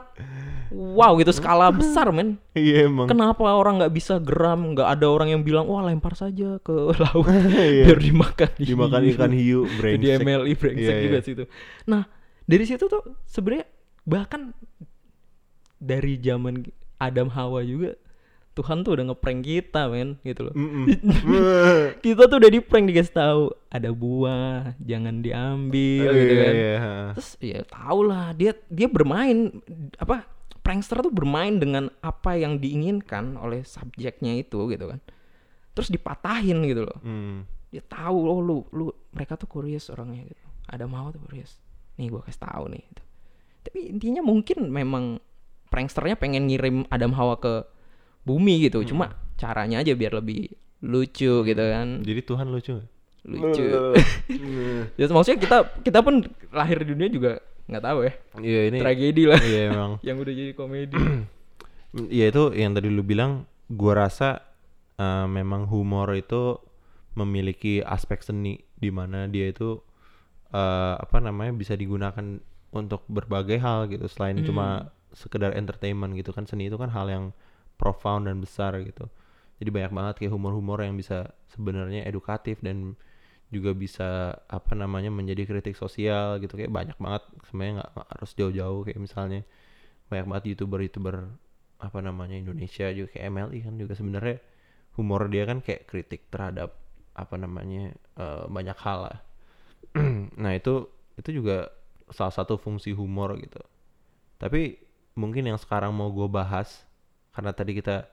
wow gitu skala besar men Iya emang. kenapa orang nggak bisa geram nggak ada orang yang bilang wah lempar saja ke laut Iya. biar dimakan Dimakan hiu." ikan hiu Jadi brengsek. MLI brengsek Iya, juga iya. sih itu. Nah, dari situ tuh sebenarnya bahkan dari zaman Adam Hawa juga Tuhan tuh udah ngeprank kita men gitu loh. Mm-mm. Kita tuh udah di prank dikasih tahu ada buah jangan diambil gitu Iya, kan. iya. Terus ya tau lah dia dia bermain apa prankster tuh bermain dengan apa yang diinginkan oleh subjeknya itu gitu kan. Terus dipatahin gitu loh Hmm. dia tahu oh lu lu mereka tuh curious orangnya gitu ada mau tuh curious nih gua kasih tahu nih gitu. tapi intinya mungkin memang pranksternya pengen ngirim Adam Hawa ke bumi gitu. Cuma caranya aja biar lebih lucu gitu kan. Jadi Tuhan lucu lucu. Ya maksudnya kita kita pun lahir di dunia juga nggak tahu ya. Iya ini. tragedi lah. Iya emang. yang udah jadi komedi. Iya itu yang tadi lu bilang. Gua rasa eh, memang humor itu memiliki aspek seni di mana dia itu eh, apa namanya bisa digunakan untuk berbagai hal gitu. Selain cuma sekedar entertainment gitu kan seni itu kan hal yang profound dan besar gitu. Jadi banyak banget kayak humor-humor yang bisa sebenarnya edukatif dan juga bisa apa namanya menjadi kritik sosial gitu. Kayak banyak banget sebenarnya nggak harus jauh-jauh. Kayak misalnya banyak banget youtuber-youtuber apa namanya Indonesia juga kayak MLI kan juga sebenarnya humor dia kan kayak kritik terhadap apa namanya eh, banyak hal lah. Nah itu itu juga salah satu fungsi humor gitu. Tapi mungkin yang sekarang mau gue bahas karena tadi kita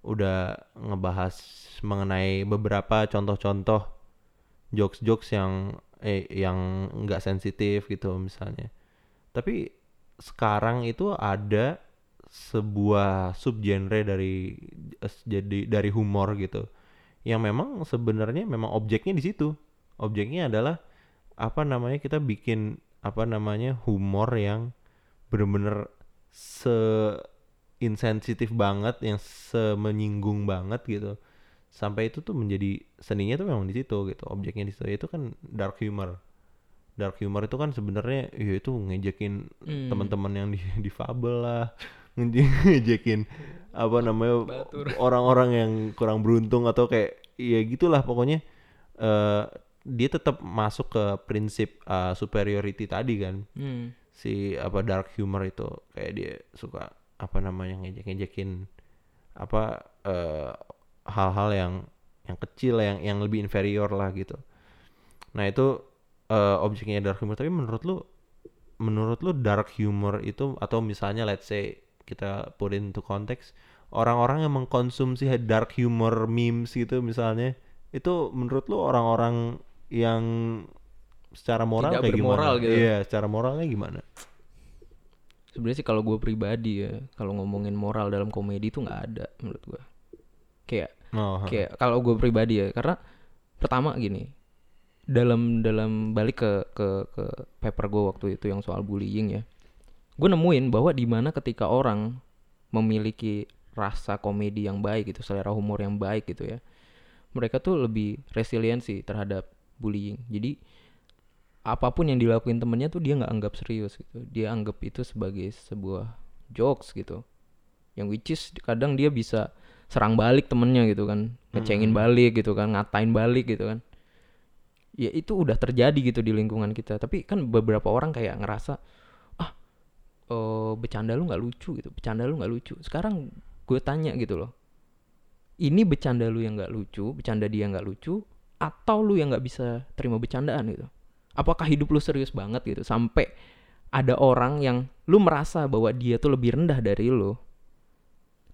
udah ngebahas mengenai beberapa contoh-contoh jokes-jokes yang eh yang nggak sensitif gitu misalnya. Tapi sekarang itu ada sebuah subgenre dari jadi dari humor gitu yang memang sebenarnya memang objeknya di situ. Objeknya adalah apa namanya kita bikin apa namanya humor yang bener-bener se insensitif banget yang semenyinggung banget gitu. Sampai itu tuh menjadi seninya tuh memang di situ gitu objeknya di situ. Itu kan dark humor. Dark humor itu kan sebenarnya ya itu ngejekin Hmm. teman-teman yang di difabel lah. Ngeje- ngejekin apa namanya orang-orang yang kurang beruntung atau kayak ya gitulah pokoknya. Eh dia tetap masuk ke prinsip eh, superiority tadi kan. Hmm. si apa dark humor itu kayak dia suka apa namanya ngejek-ngejekin apa eh, hal-hal yang yang kecil yang yang lebih inferior lah gitu. Nah itu eh, objeknya dark humor tapi menurut lu menurut lu dark humor itu atau misalnya let's say kita put into konteks orang-orang yang mengkonsumsi dark humor memes gitu misalnya itu menurut lu orang-orang yang secara moral Tidak kayak bermoral gimana gitu. iya secara moralnya gimana sebenarnya sih kalau gue pribadi ya kalau ngomongin moral dalam komedi itu nggak ada menurut gue kayak oh, kayak kalau gue pribadi ya karena pertama gini dalam dalam balik ke ke ke paper gue waktu itu yang soal bullying ya gue nemuin bahwa di mana ketika orang memiliki rasa komedi yang baik gitu selera humor yang baik gitu ya mereka tuh lebih resiliensi terhadap bullying. Jadi apa pun yang dilakuin temennya tuh dia nggak anggap serius gitu. Dia anggap itu sebagai sebuah jokes gitu. Yang which is kadang dia bisa serang balik temennya gitu kan. Ngecengin balik gitu kan ngatain balik gitu kan. Ya itu udah terjadi gitu di lingkungan kita. Tapi kan beberapa orang kayak ngerasa ah eh, bercanda lu nggak lucu gitu bercanda lu nggak lucu. Sekarang gue tanya gitu loh ini bercanda lu yang nggak lucu bercanda dia nggak lucu atau lu yang nggak bisa terima bercandaan gitu apakah hidup lu serius banget gitu sampai ada orang yang lu merasa bahwa dia tuh lebih rendah dari lu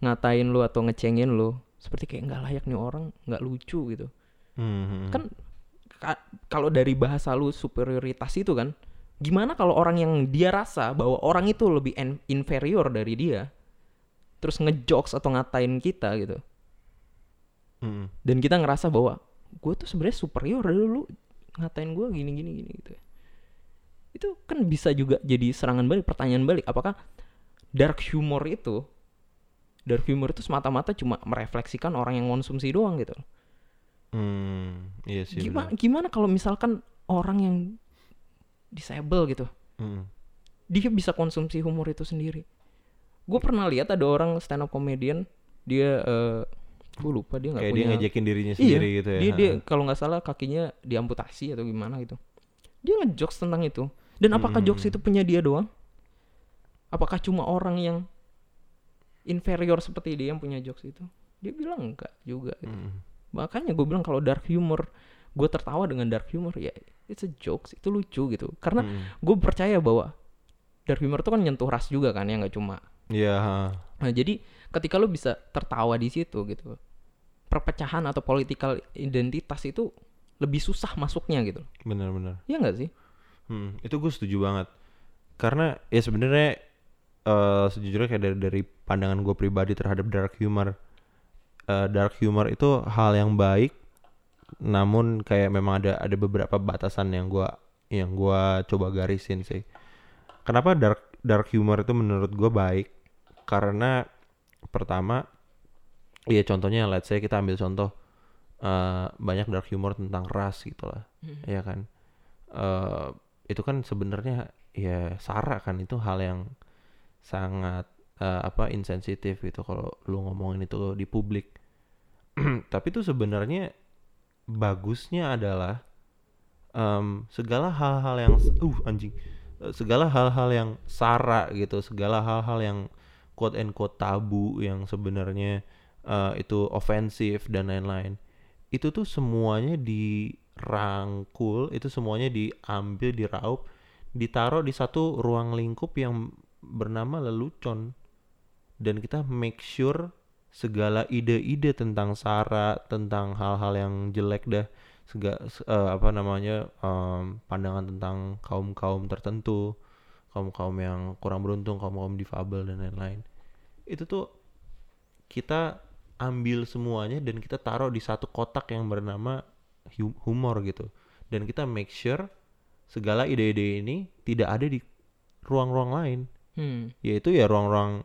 ngatain lu atau ngecengin lu seperti kayak nggak layak nih orang nggak lucu gitu. Hmm, kan ka- kalau dari bahasa lu superioritas itu kan gimana kalau orang yang dia rasa bahwa orang itu lebih en- inferior dari dia terus ngejokes atau ngatain kita gitu? Hmm. dan kita ngerasa bahwa gue tuh sebenarnya superior dari lu ngatain gue gini gini gini gitu itu kan bisa juga jadi serangan balik pertanyaan balik. Apakah dark humor itu dark humor itu semata-mata cuma merefleksikan orang yang konsumsi doang gitu Hmm, iya sih gimana gimana kalau misalkan orang yang disable gitu? Hmm. dia bisa konsumsi humor itu sendiri. Gue pernah lihat ada orang stand up comedian dia eh gue lupa dia nggak kayak punya dia ngejekin dirinya Iya, sendiri gitu ya dia dia kalau nggak salah kakinya diamputasi atau gimana gitu dia ngejokes tentang itu dan apakah Hmm. jokes itu punya dia doang apakah cuma orang yang inferior seperti dia yang punya jokes itu dia bilang enggak juga gitu. Hmm. makanya gue bilang kalau dark humor gue tertawa dengan dark humor ya it's a jokes itu lucu gitu karena Hmm. gue percaya bahwa dark humor itu kan nyentuh ras juga kan ya nggak cuma Iya, ha. Nah, jadi ketika lu bisa tertawa di situ gitu. Perpecahan atau political identitas itu lebih susah masuknya gitu. benar-benar. Iya nggak sih? Hmm, itu gue setuju banget. Karena ya sebenarnya eh sejujurnya kayak dari dari pandangan gue pribadi terhadap dark humor, eh, dark humor itu hal yang baik, namun kayak memang ada ada beberapa batasan yang gua yang gua coba garisin sih. Kenapa dark dark humor itu menurut gue baik? Karena pertama, ya contohnya let's say kita ambil contoh eh, banyak dark humor tentang ras gitu lah, ya kan? eh itu kan sebenarnya ya sara kan itu hal yang sangat eh, apa insensitif gitu kalau lu ngomongin itu di publik. Tapi itu sebenarnya bagusnya adalah em, segala hal-hal yang uh anjing segala hal-hal yang sara gitu, segala hal-hal yang quote and quote tabu yang sebenarnya eh, itu ofensif dan lain-lain. Itu tuh semuanya dirangkul, itu semuanya diambil, diraup, ditaruh di satu ruang lingkup yang bernama lelucon. Dan kita make sure segala ide-ide tentang sara, tentang hal-hal yang jelek dah, sega, se- eh, apa namanya em, pandangan tentang kaum kaum tertentu, kaum kaum yang kurang beruntung, kaum kaum difabel dan lain-lain. Itu tuh kita ambil semuanya dan kita taruh di satu kotak yang bernama hu- humor gitu. Dan kita make sure segala ide-ide ini tidak ada di ruang-ruang lain Hmm. yaitu ya ruang-ruang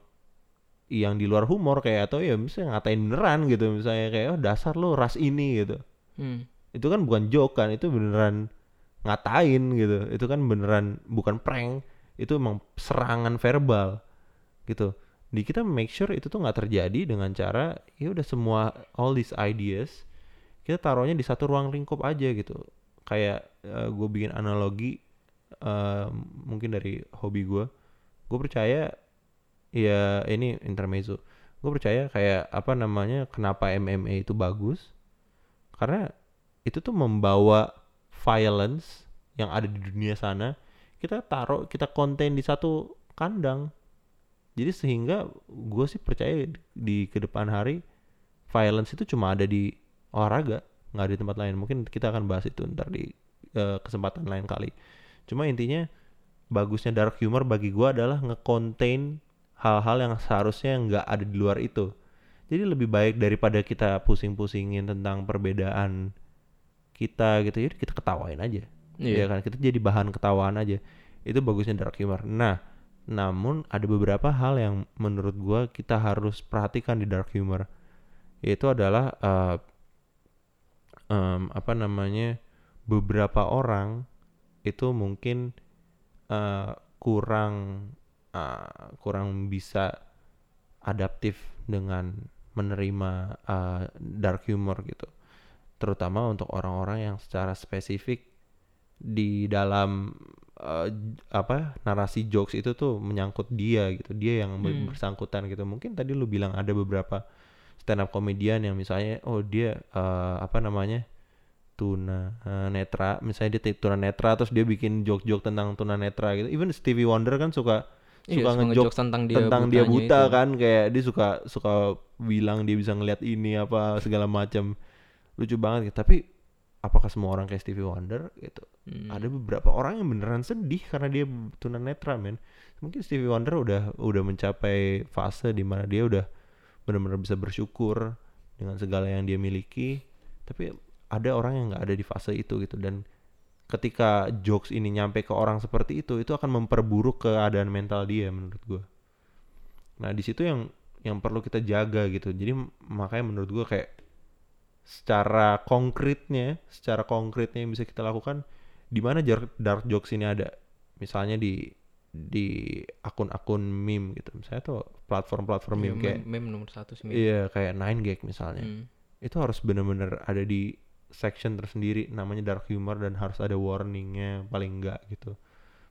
yang di luar humor kayak atau ya misalnya ngatain beneran gitu misalnya kayak oh dasar lo ras ini gitu Hmm. itu kan bukan joke kan itu beneran ngatain gitu itu kan beneran bukan prank itu emang serangan verbal gitu di kita make sure itu tuh nggak terjadi dengan cara ya udah semua all these ideas kita taruhnya di satu ruang lingkup aja gitu. Kayak gue bikin analogi eh, mungkin dari hobi gue gue percaya ya ini intermezzo. Gue percaya kayak apa namanya kenapa MMA itu bagus? Karena itu tuh membawa violence yang ada di dunia sana. Kita taruh kita konten di satu kandang jadi sehingga gue sih percaya di ke depan hari violence itu cuma ada di olahraga nggak ada di tempat lain mungkin kita akan bahas itu ntar di eh, kesempatan lain kali. Cuma intinya bagusnya dark humor bagi gua adalah nge-contain hal-hal yang seharusnya nggak ada di luar itu. Jadi lebih baik daripada kita pusing-pusingin tentang perbedaan kita gitu, jadi kita ketawain aja. Iya. Ya kan kita jadi bahan ketawaan aja. Itu bagusnya dark humor. Nah, namun ada beberapa hal yang menurut gua kita harus perhatikan di dark humor. Yaitu adalah eh, em, apa namanya? beberapa orang itu mungkin eh, kurang eh, kurang bisa adaptif dengan menerima eh, dark humor gitu. Terutama untuk orang-orang yang secara spesifik di dalam eh, j- apa narasi jokes itu tuh menyangkut dia gitu. Dia yang Hmm. bersangkutan gitu. Mungkin tadi lu bilang ada beberapa stand up komedian yang misalnya oh dia eh, apa namanya tuna eh, netra. Misalnya dia tuna netra terus dia bikin joke-joke tentang tuna netra gitu. Even Stevie Wonder kan suka Iya, suka ngejok ngejokes tentang dia tentang dia buta itu. kan. Kayak dia suka suka bilang dia bisa ngelihat ini apa segala macam. Lucu banget gitu. Tapi apakah semua orang kayak Stevie Wonder gitu? Hmm. ada beberapa orang yang beneran sedih karena dia tunanetra men. Mungkin Stevie Wonder udah udah mencapai fase di mana dia udah benar-benar bisa bersyukur dengan segala yang dia miliki. Tapi ada orang yang nggak ada di fase itu gitu. Dan ketika jokes ini nyampe ke orang seperti itu itu akan memperburuk keadaan mental dia menurut gua. Nah di situ yang yang perlu kita jaga gitu. Jadi makanya menurut gua kayak secara konkretnya secara konkretnya yang bisa kita lakukan di mana dark jokes ini ada misalnya di di akun-akun meme gitu misalnya tuh platform-platform Iya, meme kayak meme, meme nomor satu sih meme. iya kayak Nine Gag misalnya Hmm. itu harus bener-bener ada di section tersendiri namanya dark humor dan harus ada warningnya paling enggak gitu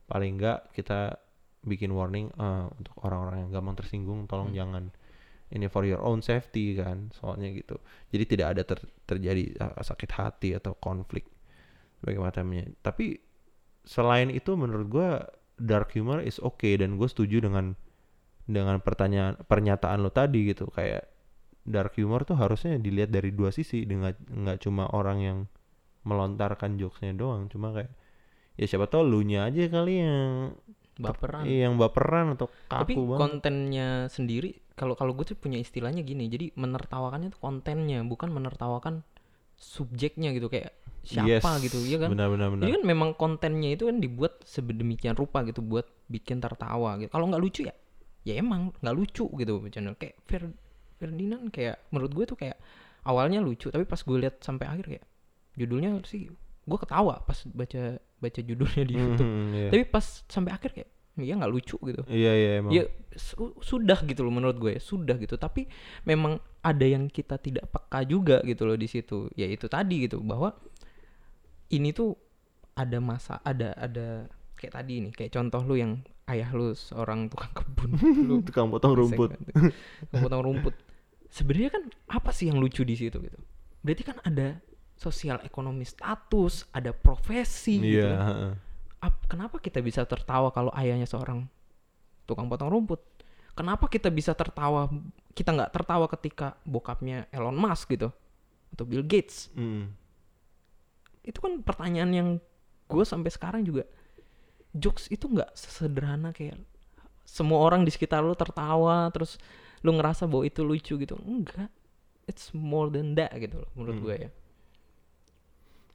paling enggak kita bikin warning eh, untuk orang-orang yang gampang tersinggung tolong Hmm. jangan ini for your own safety kan? Soalnya gitu. Jadi tidak ada ter- terjadi uh, sakit hati atau konflik. Sebagai macamnya. Tapi selain itu menurut gua dark humor is okay. Dan gue setuju dengan dengan pertanyaan pernyataan lo tadi gitu. Kayak dark humor tuh harusnya dilihat dari dua sisi. Dengan nggak cuma orang yang melontarkan jokesnya doang. Cuma kayak ya siapa tahu lu nya aja kali yang baperan. Iya, yang baperan atau tapi kaku banget. kontennya sendiri kalau kalau gue tuh punya istilahnya gini jadi menertawakannya tuh kontennya bukan menertawakan subjeknya gitu kayak siapa Yes, gitu ya kan? benar benar benar. Jadi kan memang kontennya itu kan dibuat sedemikian rupa gitu buat bikin tertawa gitu. Kalau nggak lucu ya ya emang nggak lucu gitu channel. Kayak Fer Ferdinand kayak menurut gue tuh kayak awalnya lucu tapi pas gue lihat sampai akhir kayak judulnya sih gue ketawa pas baca baca judulnya di YouTube. Mhm, iya. tapi pas sampai akhir kayak ya nggak lucu gitu. Iya iya emang. Ya su- sudah gitu loh menurut gue sudah gitu. Tapi memang ada yang kita tidak peka juga gitu loh di situ. Ya itu tadi gitu bahwa ini tuh ada masa ada ada kayak tadi nih kayak contoh lu yang ayah lu seorang tukang kebun. Lu tukang potong rumput. tukang potong rumput. Sebenarnya kan apa sih yang lucu di situ gitu? Berarti kan ada sosial ekonomi status ada profesi gitu iya kan. Ap- kenapa kita bisa tertawa kalau ayahnya seorang tukang potong rumput? Kenapa kita bisa tertawa? Kita nggak tertawa ketika bokapnya Elon Musk gitu atau Bill Gates? Mm. Itu kan pertanyaan yang gue sampai sekarang juga jokes itu nggak sesederhana kayak semua orang di sekitar lu tertawa terus lu ngerasa bahwa itu lucu gitu. Enggak. It's more than that gitu loh menurut Hmm. gue ya.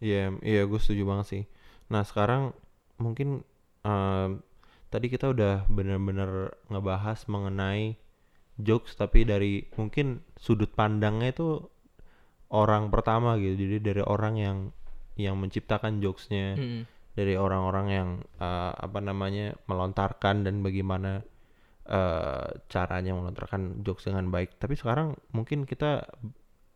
Iya, iya gue setuju banget sih. Nah sekarang mungkin em, tadi kita udah bener-bener ngebahas mengenai jokes tapi dari mungkin sudut pandangnya itu orang pertama gitu. Jadi dari orang yang yang menciptakan jokesnya, Mm. dari orang-orang yang eh, apa namanya melontarkan dan bagaimana eh, caranya melontarkan jokes dengan baik. Tapi sekarang mungkin kita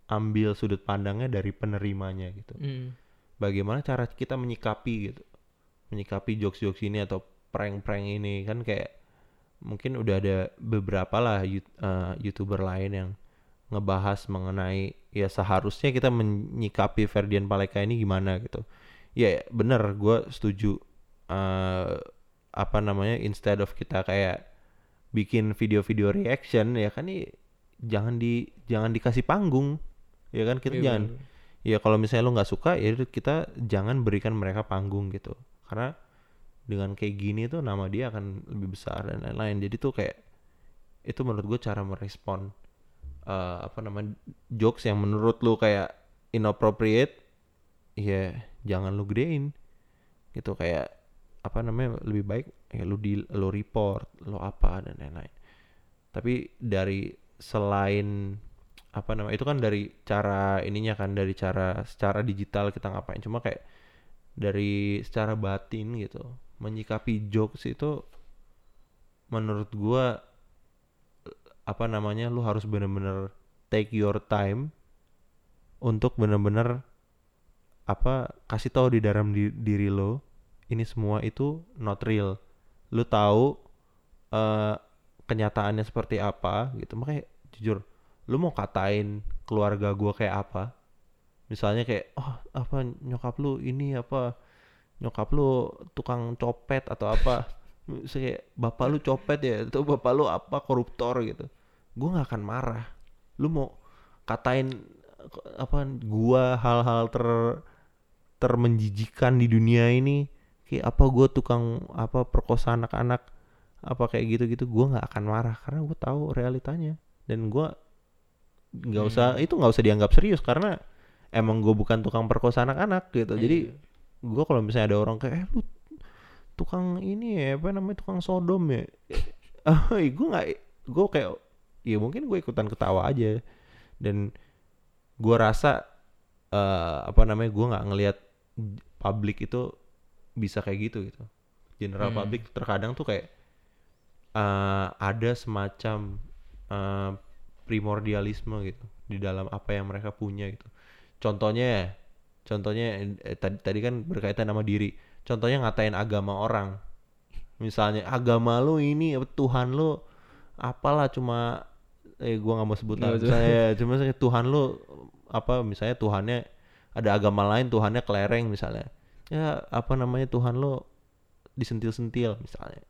ambil sudut pandangnya dari penerimanya gitu Mm. bagaimana cara kita menyikapi gitu menyikapi jokes-jokes ini atau prank-prank ini. Kan kayak mungkin udah ada beberapa lah eh, youtuber lain yang ngebahas mengenai ya seharusnya kita menyikapi Ferdian Paleka ini gimana gitu. Ya bener gue setuju eh apa namanya instead of kita kayak bikin video-video reaction ya kan ini jangan di jangan dikasih panggung ya kan kita Iya, jangan bener. ya kalau misalnya lu nggak suka ya kita jangan berikan mereka panggung gitu karena dengan kayak gini tuh nama dia akan lebih besar dan lain-lain. Jadi tuh kayak itu menurut gue cara merespon eh, apa namanya jokes yang menurut lu kayak inappropriate ya jangan lu gedein. Gitu kayak apa namanya lebih baik ya lu di lu report lu apa dan lain-lain. Tapi dari selain apa namanya itu kan dari cara ininya kan dari cara secara digital kita ngapain. Cuma kayak dari secara batin gitu menyikapi jokes itu menurut gua apa namanya lu harus bener-bener take your time untuk bener-bener apa kasih tahu di dalam di- diri lo ini semua itu not real. Lu tahu eh kenyataannya seperti apa gitu. Makanya jujur lu mau katain keluarga gua kayak apa misalnya kayak oh apa nyokap lu ini apa nyokap lu tukang copet atau apa? Misalnya kayak bapak lu copet ya atau bapak lu apa koruptor gitu. Gua nggak akan marah. Lu mau katain apa gua hal-hal ter termenjijikan di dunia ini kayak apa gua tukang apa perkosa anak-anak apa kayak gitu-gitu gua nggak akan marah. Karena gue tahu realitanya. Dan gua nggak usah itu nggak usah dianggap serius. Karena emang gue bukan tukang perkosa anak-anak gitu. Jadi gua kalau misalnya ada orang kayak eh lu tukang ini ya apa namanya tukang sodom ya? Ah gue nggak gue kayak ya mungkin gue ikutan ketawa aja. Dan gue rasa eh apa namanya gue nggak ngelihat publik itu bisa kayak gitu gitu. General Hmm. publik terkadang tuh kayak eh ada semacam eh, primordialisme gitu di dalam apa yang mereka punya gitu contohnya contohnya eh, tadi tadi kan berkaitan sama diri. Contohnya ngatain agama orang. Misalnya agama lu ini Tuhan lu apalah cuma eh gua nggak mau sebut lah misalnya cuma Tuhan lu apa misalnya Tuhannya ada agama lain Tuhannya kelereng misalnya. Ya apa namanya Tuhan lu disentil-sentil misalnya.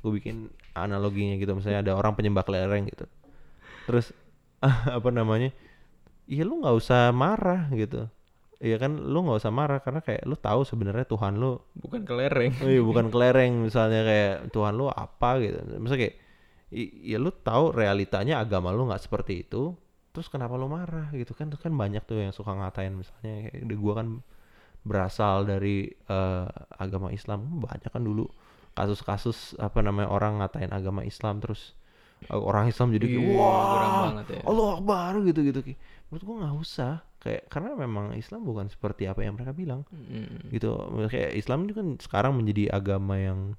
Gue bikin analoginya gitu misalnya ada orang penyembah kelereng gitu. Terus apa namanya iya lu nggak usah marah gitu Iya kan lu nggak usah marah karena kayak lu tahu sebenarnya Tuhan lu bukan kelereng iya bukan kelereng misalnya kayak Tuhan lu apa gitu. Misalnya kayak ya lu tahu realitanya agama lu nggak seperti itu. Terus kenapa lu marah gitu kan? Kan banyak tuh yang suka ngatain misalnya kayak "Di gua kan berasal dari eh, agama Islam. Banyak kan dulu kasus-kasus apa namanya orang ngatain agama Islam terus eh, orang Islam jadi kayak Iya, wah banget ya. Allah Akbar gitu-gitu menurut gua nggak usah. Kayak karena memang Islam bukan seperti apa yang mereka bilang. Mm. gitu. Kayak Islam itu kan sekarang menjadi agama yang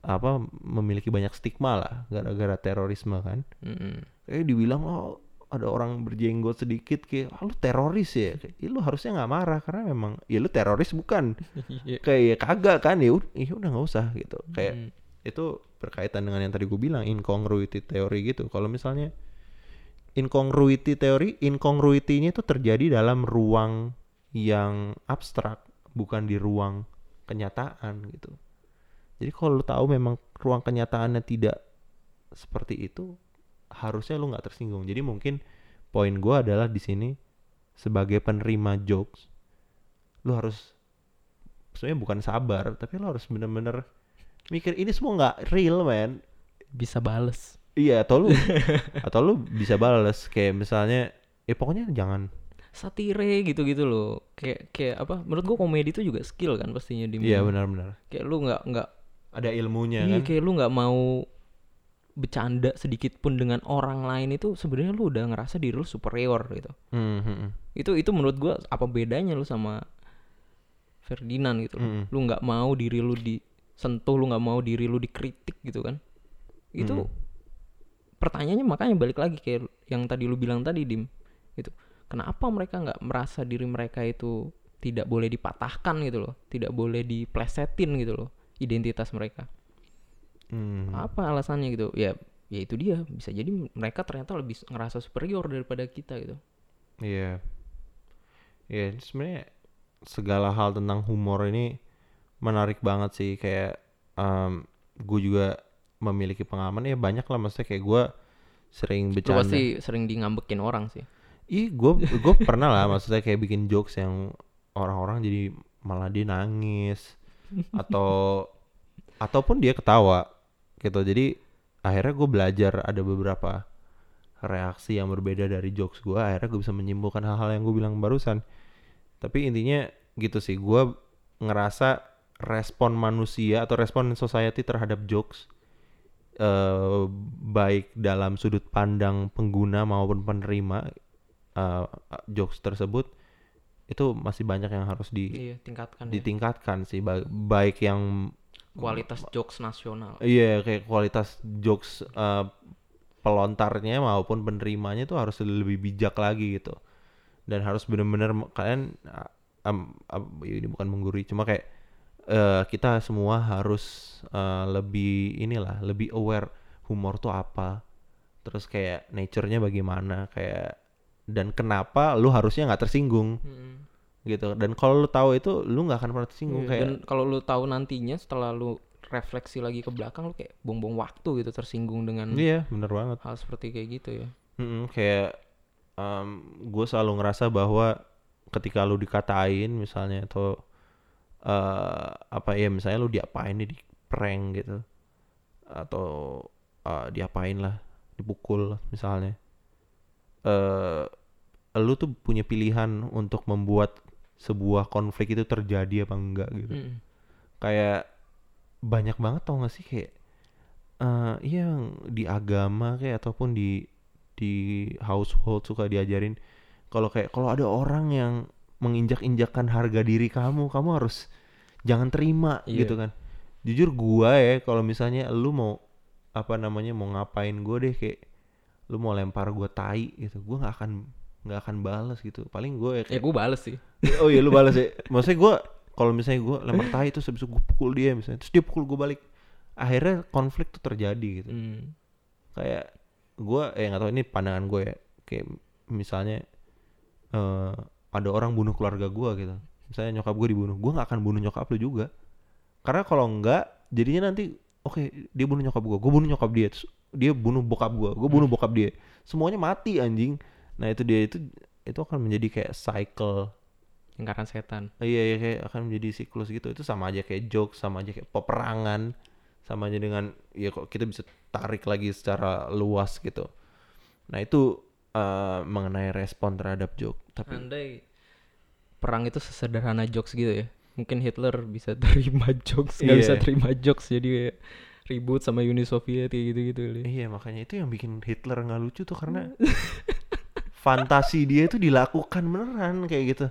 apa memiliki banyak stigma lah. Gara-gara terorisme kan. Mm-mm. kayak dibilang oh ada orang berjenggot sedikit kayak ah, lu teroris ya? Kayak "Ih, lu harusnya nggak marah karena memang ya lu teroris bukan. Iya. kayak ya kagak kan ya ya udah nggak usah gitu. Kayak Mm. itu berkaitan dengan yang tadi gue bilang incongruity teori gitu. Kalau misalnya incongruity teori incongruity-nya itu terjadi dalam ruang yang abstrak bukan di ruang kenyataan gitu. Jadi kalau lu tahu memang ruang kenyataannya tidak seperti itu harusnya lu nggak tersinggung. Jadi mungkin poin gue adalah di sini sebagai penerima jokes lu harus sebenarnya bukan sabar tapi lu harus bener-bener mikir ini semua nggak real man bisa bales Iya atau lu atau lu bisa balas kayak misalnya ya pokoknya jangan satire gitu-gitu loh kayak kayak apa menurut gua komedi itu juga skill kan pastinya di iya benar-benar kayak lu nggak nggak ada ilmunya iya kan kayak lu nggak mau bercanda sedikit pun dengan orang lain itu sebenarnya lu udah ngerasa diri lu superior gitu Hmm, hmm, hmm. itu itu menurut gua apa bedanya lu sama Ferdinand gitu. Mm-mm. lu nggak mau diri lu disentuh lu nggak mau diri lu dikritik gitu kan itu Mm. Pertanyaannya makanya balik lagi kayak yang tadi lu bilang tadi dim. Gitu. Kenapa mereka nggak merasa diri mereka itu tidak boleh dipatahkan gitu loh tidak boleh diplesetin gitu loh identitas mereka? Hmm. apa alasannya gitu? Ya ya itu dia. Bisa jadi mereka ternyata lebih ngerasa superior daripada kita gitu. Iya. Iya, sebenarnya segala hal tentang humor ini menarik banget sih. Kayak gue juga memiliki pengalaman ya banyak lah maksudnya kayak gue sering lu bercanda. pasti sering di ngambekin orang sih. Ih gue gue pernah lah maksudnya kayak bikin jokes yang orang-orang jadi malah dia nangis atau ataupun dia ketawa gitu. Jadi akhirnya gue belajar ada beberapa reaksi yang berbeda dari jokes gue akhirnya gue bisa menyimpulkan hal-hal yang gue bilang barusan. Tapi intinya gitu sih gue ngerasa respon manusia atau respon society terhadap jokes eh baik dalam sudut pandang pengguna maupun penerima eh, jokes tersebut itu masih banyak yang harus di Iya, tingkatkan ya. ditingkatkan sih ba- baik yang kualitas jokes nasional. iya kayak kualitas jokes eh, pelontarnya maupun penerimanya itu harus lebih bijak lagi gitu dan harus benar-benar kalian am- am- ini bukan menggurui cuma kayak eh, kita semua harus eh, lebih inilah lebih aware humor tuh apa terus kayak nature-nya bagaimana kayak dan kenapa lu harusnya nggak tersinggung Mm. gitu dan kalau lu tahu itu lu nggak akan pernah tersinggung Iya, kayak Dan kalau lu tahu nantinya setelah lu refleksi lagi ke belakang lu kayak buang-buang waktu gitu tersinggung dengan iya bener banget hal seperti kayak gitu ya. Mm-mm, kayak gue selalu ngerasa bahwa ketika lu dikatain misalnya atau eh apa ya misalnya lu diapain nih di prank gitu. Atau eh, diapain lah dipukul misalnya. Eh lu tuh punya pilihan untuk membuat sebuah konflik itu terjadi apa enggak gitu. Mm. kayak banyak banget tau gak sih kayak eh iya di agama kayak ataupun di di household suka diajarin. Kalau kayak kalau ada orang yang menginjak-injakkan harga diri kamu kamu harus jangan terima Iya. gitu kan jujur gua ya kalau misalnya lu mau apa namanya mau ngapain gue deh kayak lu mau lempar gua tai gitu gua nggak akan nggak akan balas gitu paling gue Ya gue bales sih. oh iya lu balas ya maksudnya gue kalau misalnya gue lempar tai terus habis itu gue pukul dia misalnya terus dia pukul gue balik akhirnya konflik tuh terjadi gitu Mm. kayak gue eh nggak tahu ini pandangan gue ya kayak misalnya eh ada orang bunuh keluarga gue gitu misalnya nyokap gue dibunuh gue nggak akan bunuh nyokap lu juga karena kalau enggak jadinya nanti oke dia bunuh nyokap gue gue bunuh nyokap dia terus dia bunuh bokap gue gue bunuh bokap dia semuanya mati anjing nah itu dia itu itu akan menjadi kayak cycle Lingkaran setan. Iya, iya kayak akan menjadi siklus gitu. Itu sama aja kayak joke, sama aja kayak peperangan, sama aja dengan ya kok kita bisa tarik lagi secara luas gitu. Nah itu eh, mengenai respon terhadap joke. Tapi Andai perang itu sesederhana jokes gitu ya. Mungkin Hitler bisa terima jokes, nggak bisa Iya. terima jokes jadi kayak ribut sama Uni Soviet kayak gitu-gitu iya makanya itu yang bikin Hitler nggak lucu tuh karena fantasi dia itu dilakukan beneran kayak gitu.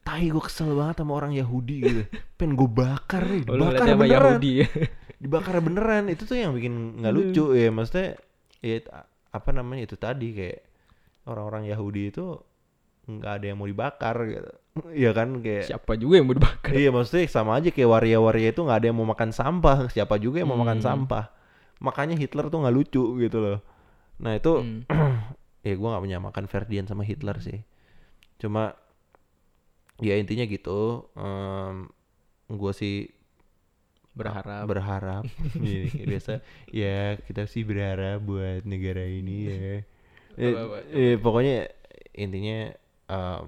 Tai gue kesel banget sama orang Yahudi gitu. Pengen gue bakar nih, lu dibakar beneran. Yahudi ya. dibakar beneran itu tuh yang bikin nggak lucu ya maksudnya ya apa namanya itu tadi kayak orang-orang Yahudi itu nggak ada yang mau dibakar gitu. Iya kan kayak Siapa juga yang mau dibakar? iya maksudnya sama aja kayak waria-waria itu nggak ada yang mau makan sampah. Siapa juga yang mau makan Hmm. sampah. Makanya Hitler tuh nggak lucu gitu loh. Nah itu Hmm. ya gue nggak menyamakan Ferdian sama Hitler sih. Cuma ya intinya gitu gue sih Berharap. berharap. Gini, biasa. Ya kita sih berharap buat negara ini ya. Eh, eh, pokoknya intinya em,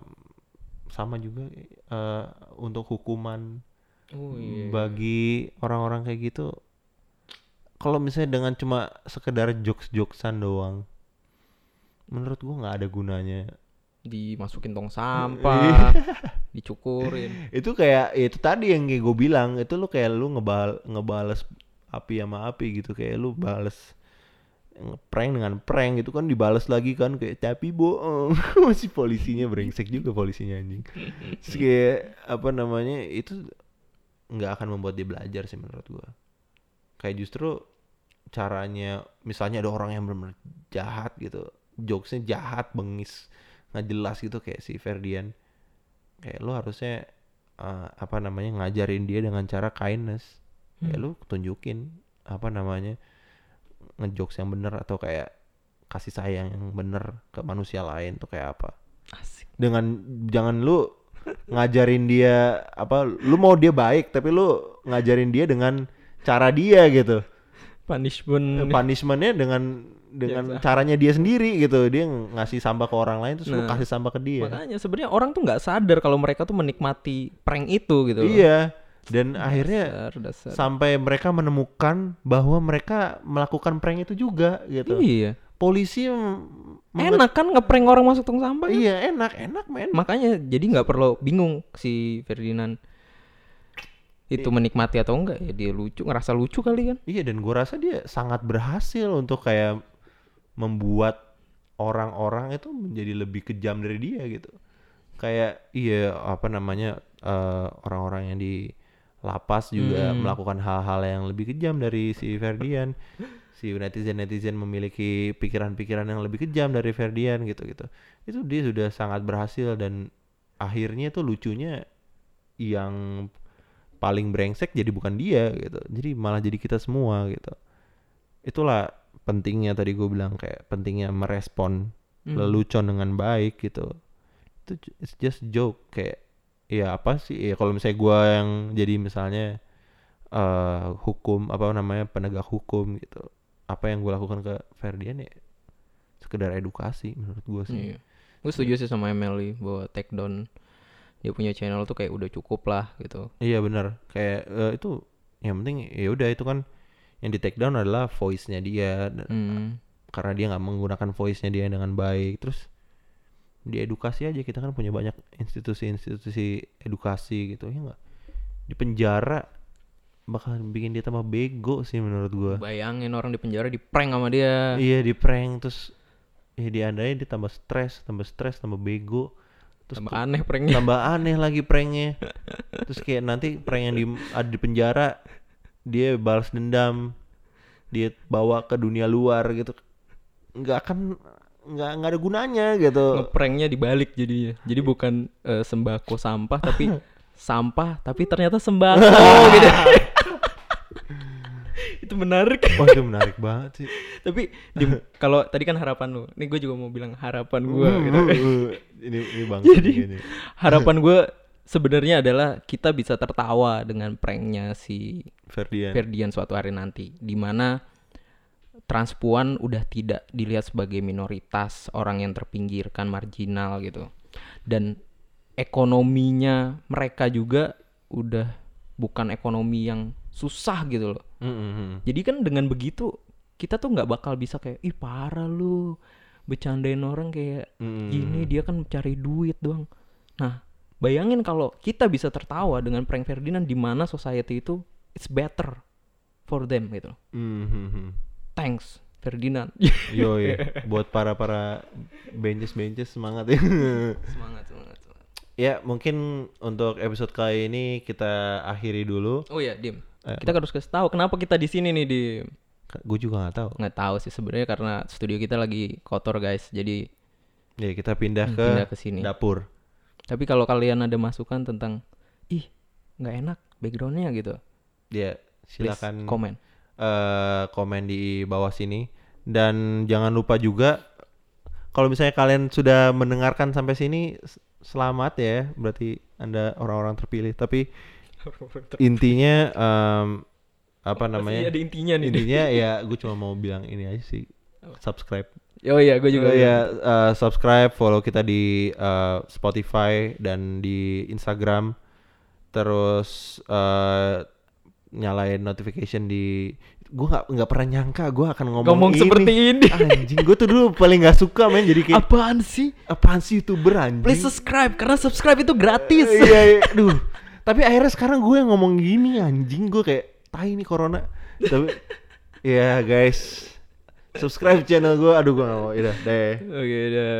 sama juga eh, untuk hukuman Oh iya. bagi orang-orang kayak gitu kalau misalnya dengan cuma sekedar jokes-jokesan doang menurut gua nggak ada gunanya Dimasukin tong Iya. sampah, dicukurin. itu kayak ya itu tadi yang kayak gue bilang itu lu kayak lu ngebal ngebales api sama api gitu kayak lu bales prank dengan prank itu kan dibales lagi kan kayak tapi bohong. Masih polisinya brengsek juga polisinya anjing. Terus kayak apa namanya itu nggak akan membuat dia belajar sih menurut gua. Kayak justru caranya misalnya ada orang yang benar-benar jahat gitu jokesnya jahat bengis nggak jelas gitu kayak si Ferdian. Kayak lu harusnya eh, apa namanya ngajarin dia dengan cara kindness. Kayak Hmm. lu tunjukin apa namanya ngejokes yang bener atau kayak kasih sayang yang bener ke manusia lain tuh kayak apa Asik. dengan jangan lu ngajarin dia apa lu mau dia baik tapi lu ngajarin dia dengan cara dia gitu Punishment. punishmentnya dengan dengan Biasa. caranya dia sendiri gitu dia ng- ngasih sampah ke orang lain terus lu Nah, kasih sampah ke dia Makanya sebenarnya orang tuh nggak sadar kalau mereka tuh menikmati prank itu gitu. loh. Iya dan akhirnya Dasar, dasar. sampai mereka menemukan bahwa mereka melakukan prank itu juga gitu Iya. polisi Enak kan ngeprank orang masuk tong sampah kan? iya enak enak men Makanya jadi nggak perlu bingung si Ferdinand itu menikmati atau enggak ya dia lucu ngerasa lucu kali kan Iya dan gue rasa dia sangat berhasil untuk kayak membuat orang-orang itu menjadi lebih kejam dari dia gitu. Kayak iya apa namanya eh, orang-orang yang di lapas juga Hmm. melakukan hal-hal yang lebih kejam dari si Ferdian. si netizen-netizen memiliki pikiran-pikiran yang lebih kejam dari Ferdian gitu-gitu. Itu dia sudah sangat berhasil dan akhirnya tuh lucunya yang paling brengsek jadi bukan dia gitu jadi malah jadi kita semua gitu itulah pentingnya tadi gue bilang kayak pentingnya merespon Hmm. lelucon dengan baik gitu itu it's just joke kayak ya apa sih ya kalau misalnya gue yang jadi misalnya eh hukum apa namanya penegak hukum gitu apa yang gue lakukan ke Ferdian ya sekedar edukasi menurut gue sih Iya. Gue setuju sih sama Emily bahwa take down dia punya channel tuh kayak udah cukup lah gitu. Iya benar. Kayak eh, itu yang penting ya udah itu kan yang di take down adalah voice-nya dia dan- Hmm. karena dia nggak menggunakan voice-nya dia dengan baik. Terus diedukasi aja kita kan punya banyak institusi-institusi edukasi gitu ya nggak di penjara bakal bikin dia tambah bego sih menurut gua. Bayangin orang di penjara di prank sama dia. Iya di prank terus ya diandain dia tambah stres, tambah stres, tambah bego. Terus Tambah aneh pranknya. tambah aneh lagi pranknya terus kayak nanti prank yang di, ada di penjara dia balas dendam dia bawa ke dunia luar gitu nggak akan nggak nggak ada gunanya gitu Ngepranknya dibalik jadinya. Jadi bukan eh, sembako sampah tapi sampah tapi ternyata sembako gitu. itu menarik. wah itu menarik banget sih tapi kalau tadi kan harapan lu. Nih gue juga mau bilang harapan gue gitu. ini ini bang Jadi ini. harapan gue sebenarnya adalah kita bisa tertawa dengan pranknya si Ferdian Ferdian suatu hari nanti di mana transpuan udah tidak dilihat sebagai minoritas orang yang terpinggirkan marginal gitu. Dan ekonominya mereka juga udah bukan ekonomi yang susah gitu loh. Mm, mm, mm. jadi kan dengan begitu kita tuh nggak bakal bisa kayak ih parah lu bercandain orang kayak Mm, gini dia kan cari duit doang. Nah bayangin kalau kita bisa tertawa dengan prank Ferdinand di mana society itu it's better for them gitu mm, mm, mm. Thanks Ferdinand. Yoi, buat para para benches benches semangat ya. Semangat semangat semangat. Ya mungkin untuk episode kali ini kita akhiri dulu. Oh ya dim. Eh, kita harus kasih tahu kenapa kita di sini nih di gue juga nggak tahu. Nggak tahu sih sebenarnya karena studio kita lagi kotor guys. Jadi ya kita pindah Hmm, ke pindah ke sini. dapur. Tapi kalau kalian ada masukan tentang ih nggak enak backgroundnya gitu. Ya please silakan komen eh, komen di bawah sini. Dan jangan lupa juga kalau misalnya kalian sudah mendengarkan sampai sini selamat ya. Berarti anda orang-orang terpilih. Tapi intinya em, apa namanya? ada intinya nih. Intinya ya gue cuma mau bilang ini aja sih. Subscribe. Oh iya gue juga Oh ya eh, subscribe follow kita di eh, Spotify dan di Instagram. Terus eh, nyalain notification di gue nggak nggak pernah nyangka gue akan ngomong, ngomong ini. seperti ini. Anjing gue tuh dulu paling nggak suka main jadi kayak apaan sih? Apaan sih youtuber anjing? Please subscribe karena subscribe itu gratis. Iya iya. Aduh tapi akhirnya sekarang gue yang ngomong gini anjing. Gue kayak tai nih corona. Tapi ya guys. Subscribe channel gue aduh gue gak mau. Udah deh. Oke udah